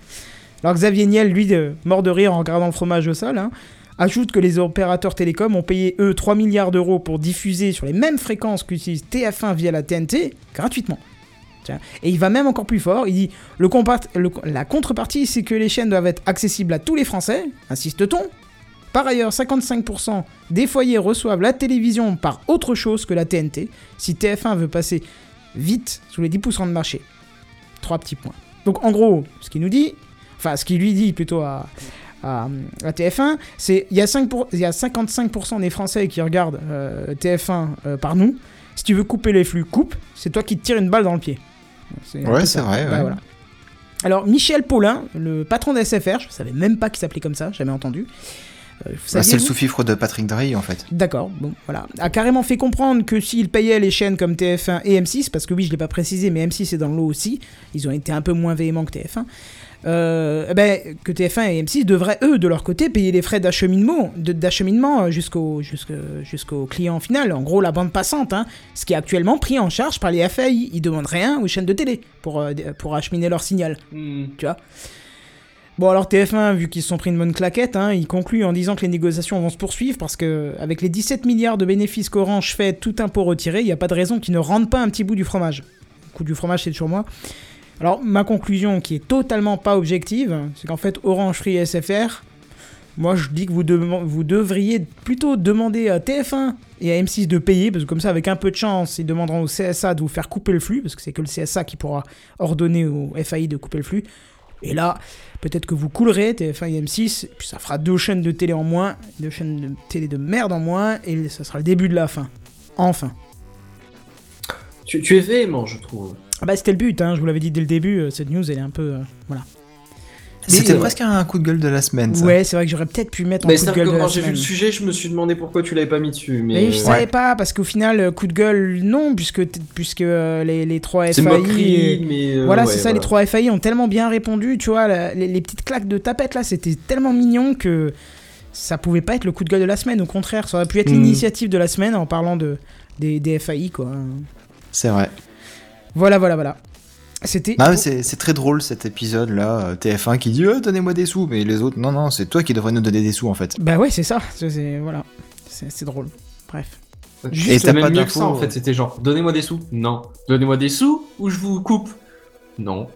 Alors Xavier Niel, lui, de- mort de rire en regardant le fromage au sol, hein, ajoute que les opérateurs télécoms ont payé, eux, 3 milliards d'euros pour diffuser sur les mêmes fréquences qu'utilise TF1 via la TNT, gratuitement. Et il va même encore plus fort, il dit la contrepartie, c'est que les chaînes doivent être accessibles à tous les Français, insiste-t-on. Par ailleurs, 55% des foyers reçoivent la télévision par autre chose que la TNT, si TF1 veut passer vite sous les 10% de marché. Trois petits points. Donc en gros, ce qu'il nous dit, enfin ce qu'il lui dit plutôt à, à, à TF1, c'est il y, a 5 pour- il y a 55% des Français qui regardent euh, TF1 euh, par nous. Si tu veux couper les flux, coupe. C'est toi qui te tires une balle dans le pied. Ouais, c'est vrai, ouais. voilà. Alors, Michel Paulin, le patron de SFR, je savais même pas qu'il s'appelait comme ça, jamais entendu. Euh, Bah, c'est le sous-fifre de Patrick Drahi, en fait. D'accord, bon, voilà. A carrément fait comprendre que s'il payait les chaînes comme TF1 et M6, parce que oui, je l'ai pas précisé, mais M6 est dans l'eau aussi, ils ont été un peu moins véhéments que TF1, euh, ben, que TF1 et M6 devraient, eux, de leur côté, payer les frais d'acheminement euh, jusqu'au jusqu'au jusqu'au client final, en gros la bande passante, hein, ce qui est actuellement pris en charge par les FAI. Ils demandent rien aux chaînes de télé pour, euh, pour acheminer leur signal Hmm. tu vois. Bon alors TF1, vu qu'ils se sont pris une bonne claquette, hein, il conclut en disant que les négociations vont se poursuivre parce que avec les 17 milliards de bénéfices qu'Orange fait, tout impôt retiré, il n'y a pas de raison qu'ils ne rendent pas un petit bout du fromage. Le coup du fromage c'est toujours moi. Alors ma conclusion qui est totalement pas objective, c'est qu'en fait Orange Free et SFR, moi je dis que vous, dev- vous devriez plutôt demander à TF1 et à M6 de payer, parce que comme ça avec un peu de chance, ils demanderont au CSA de vous faire couper le flux, parce que c'est que le CSA qui pourra ordonner au FAI de couper le flux. Et là, peut-être que vous coulerez TF1 et M6, et puis ça fera deux chaînes de télé en moins, deux chaînes de télé de merde en moins, et ça sera le début de la fin. Enfin. Tu, tu es véhément, je trouve. Ah bah c'était le but, hein, je vous l'avais dit dès le début, euh, cette news elle est un peu... euh, voilà. C'était euh, presque un coup de gueule de la semaine, ça. Ouais, c'est vrai que j'aurais peut-être pu mettre en Mais coup de gueule que quand j'ai vu le sujet, je me suis demandé pourquoi tu l'avais pas mis dessus. Mais, Mais je euh, savais pas, parce qu'au final, coup de gueule, non, puisque, puisque euh, les, les trois c'est FAI... moquerie, euh, mais. euh, voilà, ouais, c'est ça, les trois FAI ont tellement bien répondu, tu vois, la- les, les petites claques de tapette là, c'était tellement mignon que ça pouvait pas être le coup de gueule de la semaine, au contraire, ça aurait pu être Mhm. l'initiative de la semaine en parlant de, des, des FAI, quoi. C'est vrai. Voilà, voilà, voilà. C'était... Ah, c'est c'est très drôle cet épisode-là. euh, TF1 qui dit euh, Donnez-moi des sous, mais les autres, non, non, c'est toi qui devrais nous donner des sous en fait. Bah ouais, c'est ça, c'est, voilà, c'est, c'est drôle. Bref. Juste, Et même pas mieux que ça en euh. fait. C'était genre, donnez-moi des sous. Non. Donnez-moi des sous ou je vous coupe. Non.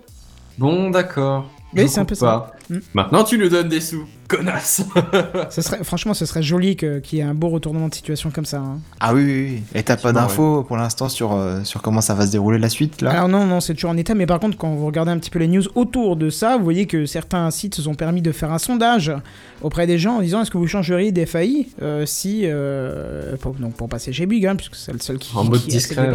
Bon, d'accord. Je c'est un peu ça. pas. Mm. Maintenant, tu nous donnes des sous. Connasse. Ce serait, franchement, ce serait joli qu'il y ait un beau retournement de situation comme ça. hein. Ah oui, oui, oui. Et t'as pas d'infos pour l'instant sur, euh, sur comment ça va se dérouler la suite là? Alors non, non, c'est toujours en état, mais par contre, quand vous regardez un petit peu les news autour de ça, vous voyez que certains sites se sont permis de faire un sondage auprès des gens en disant est-ce que vous changeriez des FAI euh, si, euh, pour, donc pour passer chez Big, hein, puisque c'est le seul qui, En mode qui discret.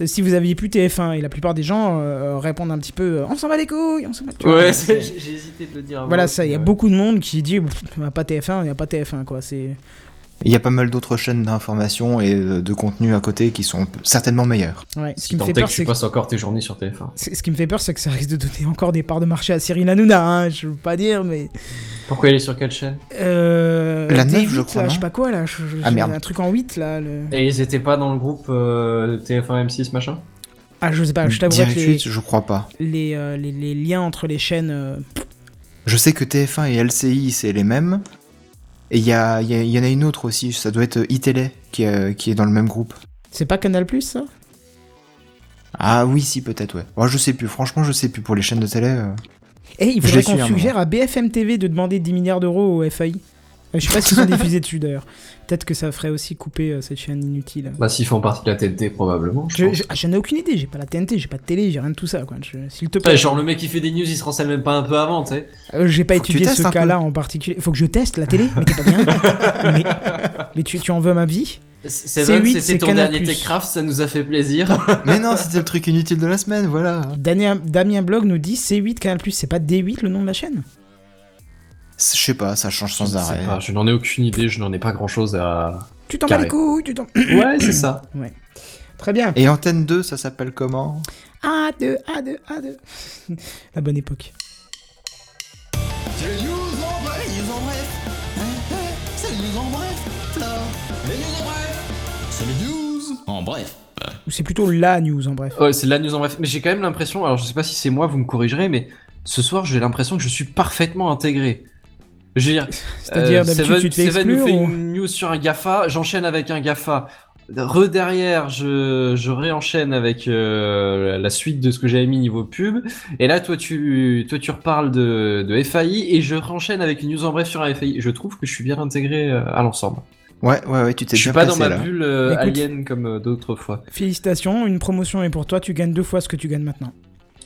ouais. Si vous aviez plus TF1 et la plupart des gens euh, répondent un petit peu on s'en va les couilles, on s'en va. Ouais, j'ai hésité de le dire. Voilà, ça, il y a ouais. beaucoup de monde qui dit Pff, il n'y a pas TF1, il n'y a pas TF1 quoi. C'est Il y a pas mal d'autres chaînes d'information et de, contenu à côté qui sont certainement meilleures. ouais. Ce Si qui me tant fait est que peur, tu c'est que passes encore tes journées sur TF1. c'est- ce qui me fait peur, c'est que ça risque de donner encore des parts de marché à Cyril Hanouna. Hein, je veux pas dire, mais Pourquoi il est sur quelle chaîne? Euh, La D8, neuf, je crois, là, je sais pas quoi là. je- je- Ah, merde. Un truc en 8 là. Le... Et ils étaient pas dans le groupe euh, TF1 M6 machin? Ah, je sais pas, je t'avouerai que les, 8, je crois pas. les, euh, les, les liens entre les chaînes. Euh, Je sais que TF1 et LCI, c'est les mêmes. Et il y, a- y a- il y en a une autre aussi, ça doit être iTélé qui, est- qui est dans le même groupe. C'est pas Canal Plus ça? Ah oui, si, peut-être, ouais. Moi, je sais plus, franchement, je sais plus pour les chaînes de télé. euh. Eh, il faudrait qu'on suggère à BFM TV de demander 10 milliards d'euros au FAI. Euh, Je sais pas s'ils sont diffusés dessus d'ailleurs. Peut-être que ça ferait aussi couper euh, cette chaîne inutile. Bah s'ils font partie de la TNT probablement. Je Je- pense. je- ah, J'en ai aucune idée, j'ai pas la TNT, j'ai pas de télé, j'ai rien de tout ça quoi. Je- te Ouais, plaît. genre le mec qui fait des news, il se renseigne même pas un peu avant, tu sais. Euh, j'ai pas Faut étudié ce cas-là en particulier. Faut que je teste la télé Mais t'es pas bien Mais, mais tu, tu en veux ma vie? Seven, C8, c'était c'est ton Canal+. dernier Techcraft, ça nous a fait plaisir. Mais non, c'était le truc inutile de la semaine, voilà. Damien, Damien Blog nous dit C8 Canal c'est pas D8 le nom de la chaîne? Je sais pas, ça change Je sans sais arrêt. pas, je n'en ai aucune idée, je n'en ai pas grand chose à. Tu t'en bats les couilles, tu t'en. Ouais, c'est ça. Très bien. Et Antenne 2, ça s'appelle comment? A2, A2, A2. La bonne époque. C'est les news en bref, les news en bref. Hein, hein, C'est les news en bref. Les news en bref. C'est les news en bref. Ou c'est plutôt la news en bref. Ouais, c'est la news en bref. Mais j'ai quand même l'impression, alors je sais pas si c'est moi, vous me corrigerez, mais ce soir j'ai l'impression que je suis parfaitement intégré. Je veux dire, C'est-à-dire, euh, Seven- tu te fais Seven nous exclure fait ou- une news sur un GAFA, j'enchaîne avec un GAFA. Re derrière, je, je réenchaîne avec euh, la suite de ce que j'avais mis niveau pub. Et là, toi, tu, toi, tu reparles de, de FAI et je renchaîne avec une news en bref sur un FAI. Je trouve que je suis bien intégré euh, à l'ensemble. Ouais, ouais, ouais, tu t'es Je suis bien pas dans ma là. bulle euh, Écoute. alien comme euh, d'autres fois. Félicitations, une promotion est pour toi, tu gagnes deux fois ce que tu gagnes maintenant.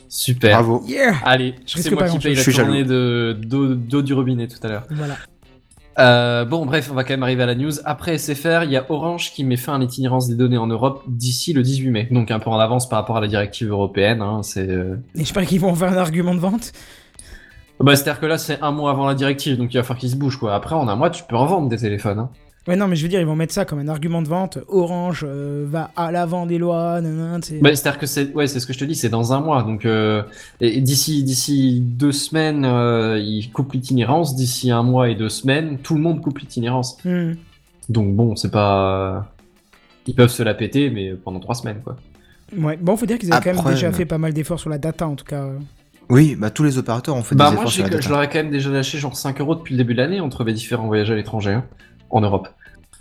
Super. Bravo. Yeah Allez, Je risque c'est moi qui paye la tournée de d'eau du robinet tout à l'heure. Voilà. Euh, bon, bref, on va quand même arriver à la news. Après SFR, il y a Orange qui met fin à l'itinérance des données en Europe d'ici le 18 mai. Donc un peu en avance par rapport à la directive européenne. Hein, c'est euh, Et j'espère qu'ils vont en faire un argument de vente. bah, c'est-à-dire que là, c'est un mois avant la directive, donc il va falloir qu'ils se bougent quoi. Après, en un mois, tu peux en vendre des téléphones. Hein. Ouais, non, mais je veux dire, ils vont mettre ça comme un argument de vente. Orange euh, va à l'avant des lois, nanana. Bah, c'est-à-dire que c'est ouais, c'est ce que je te dis, c'est dans un mois. Donc euh, et d'ici d'ici deux semaines, euh, ils coupent l'itinérance. D'ici un mois et deux semaines, tout le monde coupe l'itinérance. Hmm. Donc bon, c'est pas. Ils peuvent se la péter, mais pendant trois semaines, quoi. Ouais, bon, faut dire qu'ils avaient quand même déjà euh, fait pas mal d'efforts sur la data, en tout cas. Oui, bah tous les opérateurs ont fait Bah des moi, efforts la je data. leur ai quand même déjà lâché genre 5 euros depuis le début de l'année entre mes différents voyages à l'étranger, hein, en Europe.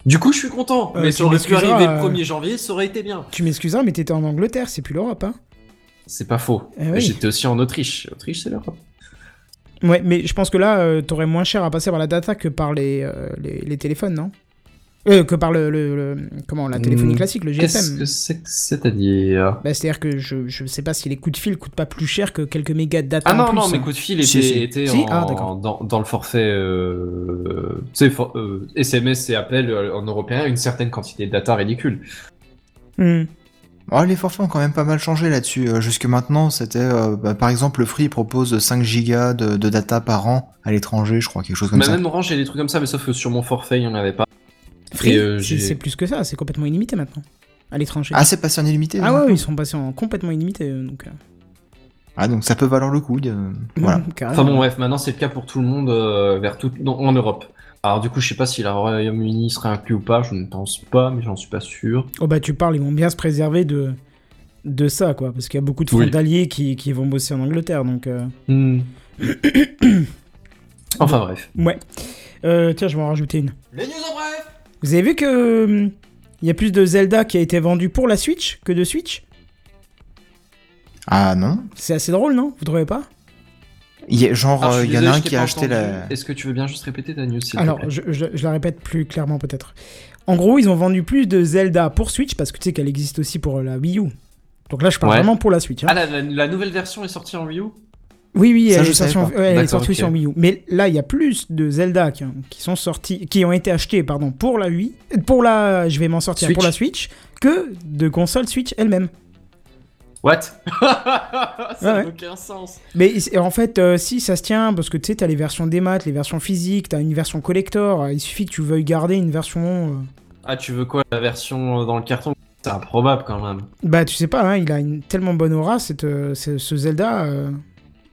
Du coup, je suis content, Euh, mais ça aurait pu arriver euh, le 1er janvier, ça aurait été bien. Tu m'excuseras, mais t'étais en Angleterre, c'est plus l'Europe, hein. C'est pas faux. Eh oui. J'étais aussi en Autriche. Autriche, c'est l'Europe. Ouais, mais je pense que là, euh, t'aurais moins cher à passer par la data que par les, euh, les, les téléphones, non? Euh, Que par le, le- le- Comment La téléphonie Hmm, classique, le Qu'est-ce GSM. que c'est que c'est-à-dire Bah, C'est-à-dire que je, je sais pas si les coups de fil coûtent pas plus cher que quelques mégas de data Ah en non, plus. non, mes hein. coups de fil étaient, Si, si. étaient Si en- Ah, d'accord. dans, dans le forfait euh, tu sais, for- euh, SMS et appel euh, en européen, une certaine quantité de data ridicule. Hmm. Oh, les forfaits ont quand même pas mal changé là-dessus. Euh, jusque maintenant, c'était, euh, bah, par exemple, le Free propose 5 gigas de, de data par an à l'étranger, je crois, quelque chose comme Bah, ça. même Orange, j'ai des trucs comme ça, mais sauf que sur mon forfait, il y en avait pas. Free, euh, c'est plus que ça, c'est complètement illimité maintenant. À l'étranger. Ah, c'est passé en illimité Ah ouais, ils sont passés en complètement illimité, euh, donc... euh, Ah, donc ça peut valoir le coup. de- Voilà. Enfin bon, bref, maintenant c'est le cas pour tout le monde euh, vers tout, non, en Europe. Alors du coup, je sais pas si le Royaume-Uni serait inclus ou pas, je ne pense pas, mais j'en suis pas sûr. Oh bah tu parles, ils vont bien se préserver de, de ça, quoi, parce qu'il y a beaucoup de Oui. frontaliers qui, qui vont bosser en Angleterre, donc... euh, Hmm. enfin bref. Ouais. Euh, tiens, je vais en rajouter une. Les news en bref. Vous avez vu que... hum, Il y a plus de Zelda qui a été vendu pour la Switch que de Switch? Ah non C'est assez drôle, non? Vous trouvez pas? Il y a- genre, je euh, suis il y en a un qui a acheté entendu. la. Est-ce que tu veux bien juste répéter ta news Alors, plaît? je, je- je la répète plus clairement peut-être. En gros, ils ont vendu plus de Zelda pour Switch parce que tu sais qu'elle existe aussi pour la Wii U. Donc là, je parle Ouais. vraiment pour la Switch. hein. Ah, la, la- la nouvelle version est sortie en Wii U? Oui, oui, Ça, elle est sortie, en, pas. ouais, elle est D'accord, sortie ok. sur Wii U. Mais là, il y a plus de Zelda qui, ont- qui sont sortis, qui ont été achetés, pardon, pour la Wii, pour la, je vais m'en sortir Switch. pour la Switch, que de consoles Switch elle-même. What? Ça n'a ouais. aucun sens. Mais en fait, euh, si ça se tient, parce que tu sais, t'as les versions des maths, les versions physiques, t'as une version collector. Il suffit que tu veuilles garder une version. euh, Ah, tu veux quoi La version euh, dans le carton? C'est improbable quand même. Bah, tu sais pas, hein, il a une tellement bonne aura, cette, euh, ce, ce Zelda.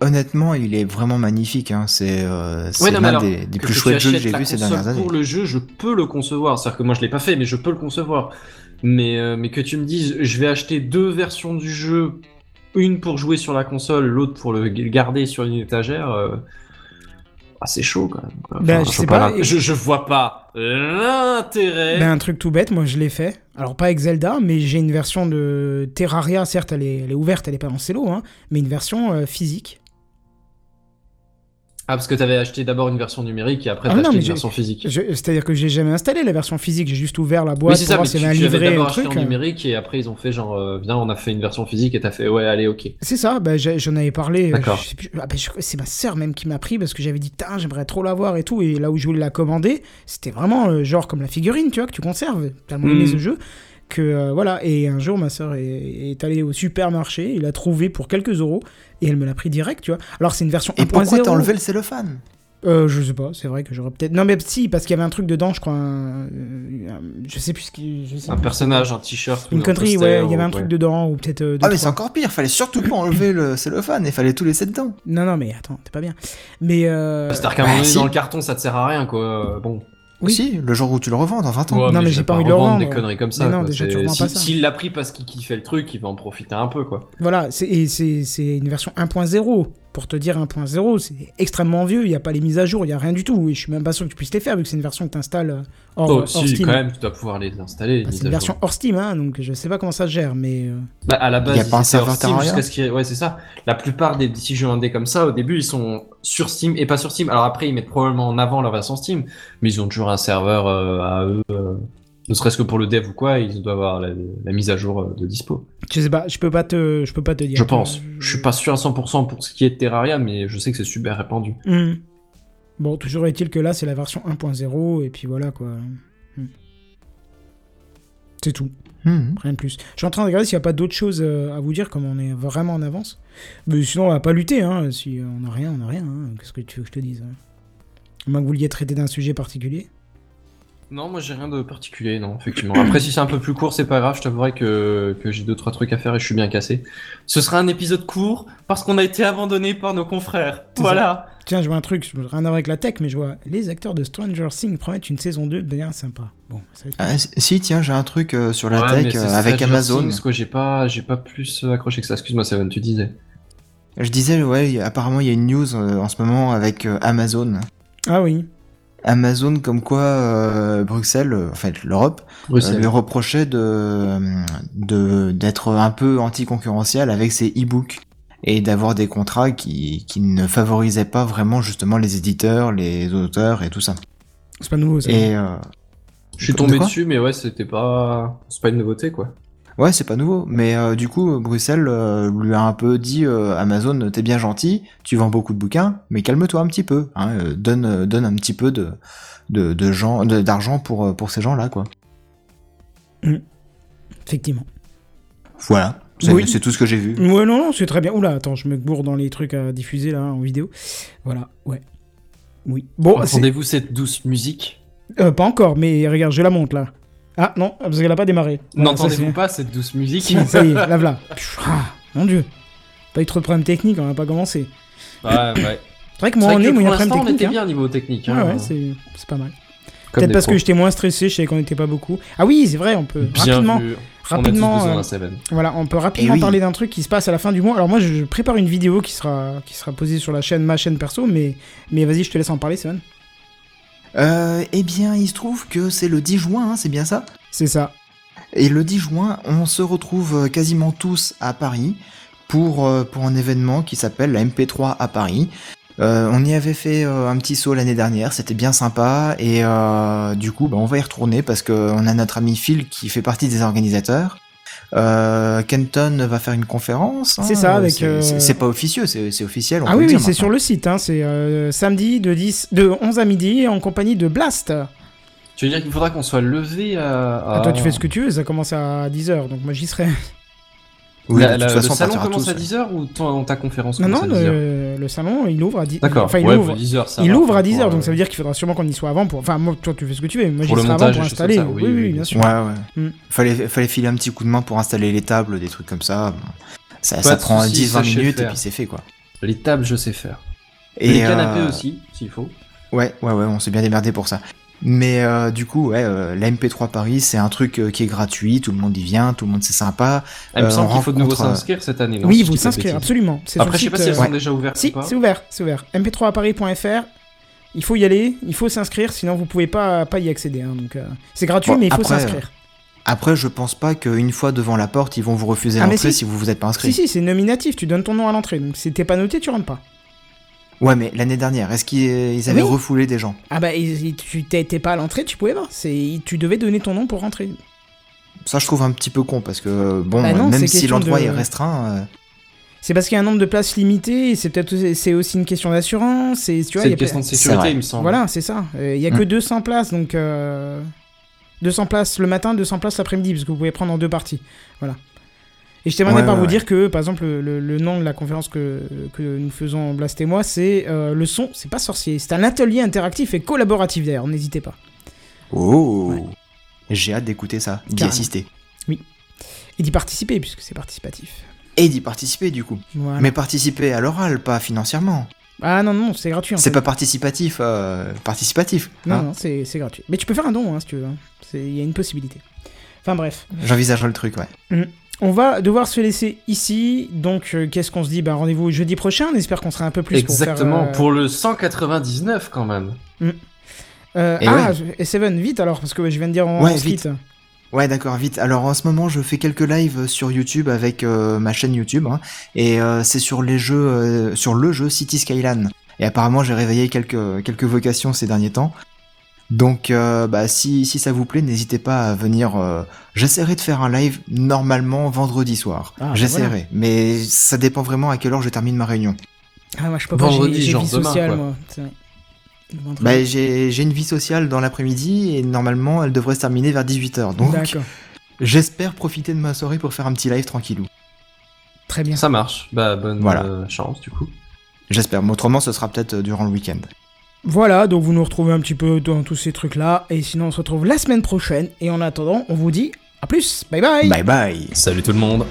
Honnêtement, il est vraiment magnifique. Hein. C'est euh, Ouais, l'un des, plus chouettes jeux que j'ai vu ces dernières années. Pour le jeu, je peux le concevoir. C'est-à-dire que moi, je l'ai pas fait, mais je peux le concevoir. Mais, euh, mais que tu me dises, je vais acheter deux versions du jeu, une pour jouer sur la console, l'autre pour le garder sur une étagère. euh, ah, c'est chaud quand même. Ben, je vois sais pas, Je, je vois pas l'intérêt. Ben, un truc tout bête, moi je l'ai fait. Alors pas avec Zelda, mais j'ai une version de Terraria, certes elle est, elle est ouverte, elle est pas en cello, hein, mais une version euh, physique. Ah, parce que t'avais acheté d'abord une version numérique et après Ah t'as acheté une version physique. C'est-à-dire que j'ai jamais installé la version physique, j'ai juste ouvert la boîte Oui, c'est pour ça, voir tu, avait un tu avais livret, d'abord acheté truc. en numérique et après ils ont fait genre, euh, viens, on a fait une version physique et t'as fait, ouais, allez, ok. C'est ça, j'ai- j'en avais parlé. euh, D'accord. ah, je- c'est ma sœur même qui m'a pris parce que j'avais dit, Tain, j'aimerais trop l'avoir et tout. Et là où je voulais la commander, c'était vraiment euh, genre comme la figurine, tu vois, que tu conserves. Tellement aimé Mhm. ce jeu. Que euh, voilà, et un jour ma sœur est, est allée au supermarché, il l'a trouvé pour quelques euros et elle me l'a pris direct, tu vois. Alors c'est une version Et pourquoi 1.0. t'as enlevé le cellophane? Euh, je sais pas, c'est vrai que j'aurais peut-être. Non, mais si, parce qu'il y avait un truc dedans, je crois. un- euh, Je sais plus ce qui. je sais Un plus. personnage, un t-shirt. ou Une poster, ouais, il y avait un truc dedans, ou peut-être. euh, Ah mais c'est encore pire, fallait surtout pas enlever le cellophane, il fallait tout laisser dedans. Non, non, mais attends, t'es pas bien. Mais. Euh... C'est-à-dire qu'à un moment donné, si. dans le carton, ça te sert à rien, quoi. Bon. Oui. Si, le jour où tu le revends dans 20 ans. Ouais, Non, mais je j'ai pas envie de le revendre revendre. des conneries comme ça. Mais non, quoi. déjà, tu revends pas si- ça. S'il l'a pris parce qu'il kiffait le truc, il va en profiter un peu, quoi. Voilà, c'est- et c'est c'est une version 1.0. Pour te dire 1.0, c'est extrêmement vieux, il n'y a pas les mises à jour, il n'y a rien du tout. Et je suis même pas sûr que tu puisses les faire vu que c'est une version que tu installes hors, Oh, hors si, Steam. quand même, tu dois pouvoir les installer. Bah, les c'est une version jour. hors Steam, hein, donc je sais pas comment ça se gère, mais. euh, Bah, à la base, Y a pas un serveur jusqu'à ce qu'il- Ouais, c'est ça. La plupart des petits jeux indés comme ça, au début, ils sont sur Steam et pas sur Steam. Alors après, ils mettent probablement en avant leur version Steam, mais ils ont toujours un serveur euh, à eux. euh, Ne serait-ce que pour le dev ou quoi, ils doivent avoir la, la mise à jour euh, de dispo. Je sais pas, je peux pas te, je peux pas te dire. Je pense. Je suis pas sûr à 100% pour ce qui est de Terraria, mais je sais que c'est super répandu. Hmm. Bon, toujours est-il que là, c'est la version 1.0, et puis voilà, quoi. Hmm. C'est tout, Mhm. rien de plus. Je suis en train de regarder s'il n'y a pas d'autres choses euh, à vous dire, comme on est vraiment en avance. Mais sinon, on va pas lutter, hein. Si on n'a rien, on n'a rien. hein. Qu'est-ce que tu veux que je te dise hein À moins que vous vouliez traiter d'un sujet particulier. Non, moi j'ai rien de particulier, non, effectivement. Après, si c'est un peu plus court, c'est pas grave, je t'avouerai que, que j'ai deux, trois trucs à faire et je suis bien cassé. Ce sera un épisode court parce qu'on a été abandonné par nos confrères. Voilà. Tiens, je vois un truc, rien à voir avec la tech, mais je vois les acteurs de Stranger Things promettent une saison 2 bien sympa. Bon, ça va être- Ah, si, tiens, j'ai un truc euh, sur la Ouais, tech euh, avec Stranger Amazon. Things, quoi, j'ai pas, j'ai pas plus accroché que ça. Excuse-moi, Seven, tu disais. Je disais, ouais, apparemment il y a une news euh, en ce moment avec euh, Amazon. Ah oui. Amazon, comme quoi euh, Bruxelles, euh, en fait l'Europe, euh, lui reprochait de de- d'être un peu anticoncurrentiel avec ses e-books et d'avoir des contrats qui, qui ne favorisaient pas vraiment justement les éditeurs, les auteurs et tout ça. C'est pas nouveau ça. Et euh, Je suis de tombé dessus, mais ouais, c'était pas, c'est pas une nouveauté, quoi. Ouais, c'est pas nouveau, mais euh, du coup Bruxelles euh, lui a un peu dit euh, Amazon, t'es bien gentil, tu vends beaucoup de bouquins, mais calme-toi un petit peu, hein, euh, donne euh, donne un petit peu de de, de gens de- d'argent pour pour ces gens-là quoi. Effectivement. Voilà, c'est Oui. c'est tout ce que j'ai vu. Ouais, non, non, c'est très bien. Oula, attends, je me gourre dans les trucs à diffuser là en vidéo. Voilà, ouais. Oui. Bon, c'est- Entendez-vous cette douce musique? Euh, pas encore, mais regarde, je la monte là. Ah non, parce qu'elle a pas démarré. Voilà, ça, N'entendez-vous pas cette douce musique Si, ça y est, là, là. Ah, mon dieu. Pas eu trop de problèmes techniques, on n'a pas commencé. Ouais, ouais. C'est vrai que moi, vrai on est, moi, il y a un problème l'instant, on technique. était hein. bien niveau technique. Ouais, hein. ouais, c'est c'est pas mal. Peut-être parce que j'étais moins stressé, je savais qu'on n'était pas beaucoup. Ah oui, c'est vrai, on peut Bien rapidement, vu. rapidement, On a tous besoin euh, voilà, on peut rapidement Eh oui. parler d'un truc qui se passe à la fin du mois. Alors moi, je, je prépare une vidéo qui sera, qui sera posée sur la chaîne, ma chaîne perso, mais, mais vas-y, je te laisse en parler, Seven. Euh, eh bien, il se trouve que c'est le 10 juin, hein, c'est bien ça? C'est ça. Et le 10 juin, on se retrouve euh, quasiment tous à Paris pour, euh, pour un événement qui s'appelle la MP3 à Paris. Euh, on y avait fait un petit saut l'année dernière, c'était bien sympa et euh, du coup bah, on va y retourner parce qu'on a notre ami Phil qui fait partie des organisateurs. Euh, Kenton va faire une conférence. hein, C'est ça, avec, C'est euh, c'est- pas officieux, c'est officiel. on Ah peut oui, oui, c'est sur le site. Hein, c'est euh, samedi de, 10, de 11 à midi en compagnie de Blast. Tu veux dire qu'il faudra qu'on soit levé à. à... Ah, toi, tu fais ce que tu veux, ça commence à 10h, donc moi j'y serai. Oui, La- de la- toute le façon, on salon commence tous, à ouais. 10h ou ton- ta conférence Non, commence non, à 10h le, le salon, il ouvre à 10 D'accord. Enfin, il ouais, ouvre. bah, 10h, ça Il va, ouvre à enfin, 10h, pour, donc ça veut dire qu'il faudra sûrement qu'on y soit avant pour. Enfin, moi, toi, tu fais ce que tu veux, mais moi j'y Pour le serai avant montage, pour installer. ça, oui, oui, oui, oui, bien sûr. Ouais, ouais. Mm. Fallait, fallait filer un petit coup de main pour installer les tables, des trucs comme ça. Ça, ça prend soucis, 10-20 ça, je sais minutes et puis c'est fait quoi. Les tables, je sais faire. Et les canapés euh, aussi, s'il faut. Ouais, ouais, ouais, on s'est bien démerdé pour ça. Mais euh, du coup, ouais, euh, la MP3 Paris, c'est un truc euh, qui est gratuit, tout le monde y vient, tout le monde c'est sympa. Ah, il me euh, semble on qu'il faut de nouveau s'inscrire cette année. non, Oui, si de s'inscrire, absolument. C'est Après, je sais pas si elles site, sont déjà ouvertes Si, ou pas. c'est ouvert, c'est ouvert. mp3paris.fr. Il faut y aller, il faut s'inscrire, sinon vous pouvez pas, pas y accéder. hein, donc euh, c'est gratuit, Bon, mais il faut après, s'inscrire. Après, je pense pas qu'une fois devant la porte, ils vont vous refuser Ah, l'entrée si. si. vous vous êtes pas inscrit. Si, si, c'est nominatif. Tu donnes ton nom à l'entrée. Donc si t'es pas noté, tu rentres pas. Ouais, mais l'année dernière, est-ce qu'ils ils avaient Oui. refoulé des gens? Ah bah, et tu t'étais pas à l'entrée, tu pouvais pas. C'est, tu devais donner ton nom pour rentrer. Ça, je trouve un petit peu con parce que bon, Bah non, même c'est si l'endroit de- est restreint, euh, C'est parce qu'il y a un nombre de places limité. Et c'est peut-être aussi- c'est aussi une question d'assurance. Et tu vois, C'est il y une a question de C'est sécurité, il me semble. Voilà, c'est ça. Euh, Il y a que Mm. 200 places, donc euh, 200 places le matin, 200 places l'après-midi, parce que vous pouvez prendre en deux parties. Voilà. Et je terminerai Ouais, par ouais, vous dire que, par exemple, le, le nom de la conférence que, que nous faisons Blast et moi, c'est euh, le son, c'est pas sorcier, c'est un atelier interactif et collaboratif d'ailleurs. N'hésitez pas. oh, j'ai hâte d'écouter ça, d'y assister Et d'y participer, puisque c'est participatif. et d'y participer du coup. Voilà. Mais participer à l'oral, pas financièrement. Ah non, non, c'est gratuit. C'est pas participatif, euh, participatif. Non, hein. non, c'est gratuit. Mais tu peux faire un don, hein, si tu veux. hein. Il y a une possibilité. Enfin bref. J'envisagerai le truc, ouais. On va devoir se laisser ici, donc euh, qu'est-ce qu'on se dit? Bah, Rendez-vous jeudi prochain, on espère qu'on sera un peu plus Exactement, pour faire... pour le 199 quand même. euh, euh, Et ah, et Seven, vite alors, parce que je viens de dire en Ouais, vite. Ouais, d'accord, vite. Alors en ce moment, je fais quelques lives sur YouTube avec euh, ma chaîne YouTube, hein, et euh, c'est sur les jeux, euh, sur le jeu City Skyline. Et apparemment, j'ai réveillé quelques quelques vocations ces derniers temps. Donc, euh, bah, si si ça vous plaît, n'hésitez pas à venir. euh, J'essaierai de faire un live normalement vendredi soir. Ah, bah J'essaierai, voilà. mais ça dépend vraiment à quelle heure je termine ma réunion. Ah, moi je peux Vendredi, pas, genre vie demain, sociale, quoi. moi. Bah, j'ai une vie sociale dans l'après-midi et normalement, elle devrait se terminer vers 18h. Donc, j'espère profiter de ma soirée pour faire un petit live tranquillou. très bien. Ça marche. Bah, bonne Voilà. euh, chance du coup. J'espère, mais autrement ce sera peut-être durant le week-end. Voilà, donc vous nous retrouvez un petit peu dans tous ces trucs-là, et sinon on se retrouve la semaine prochaine, et en attendant, on vous dit à plus, bye bye. Bye bye. Salut tout le monde.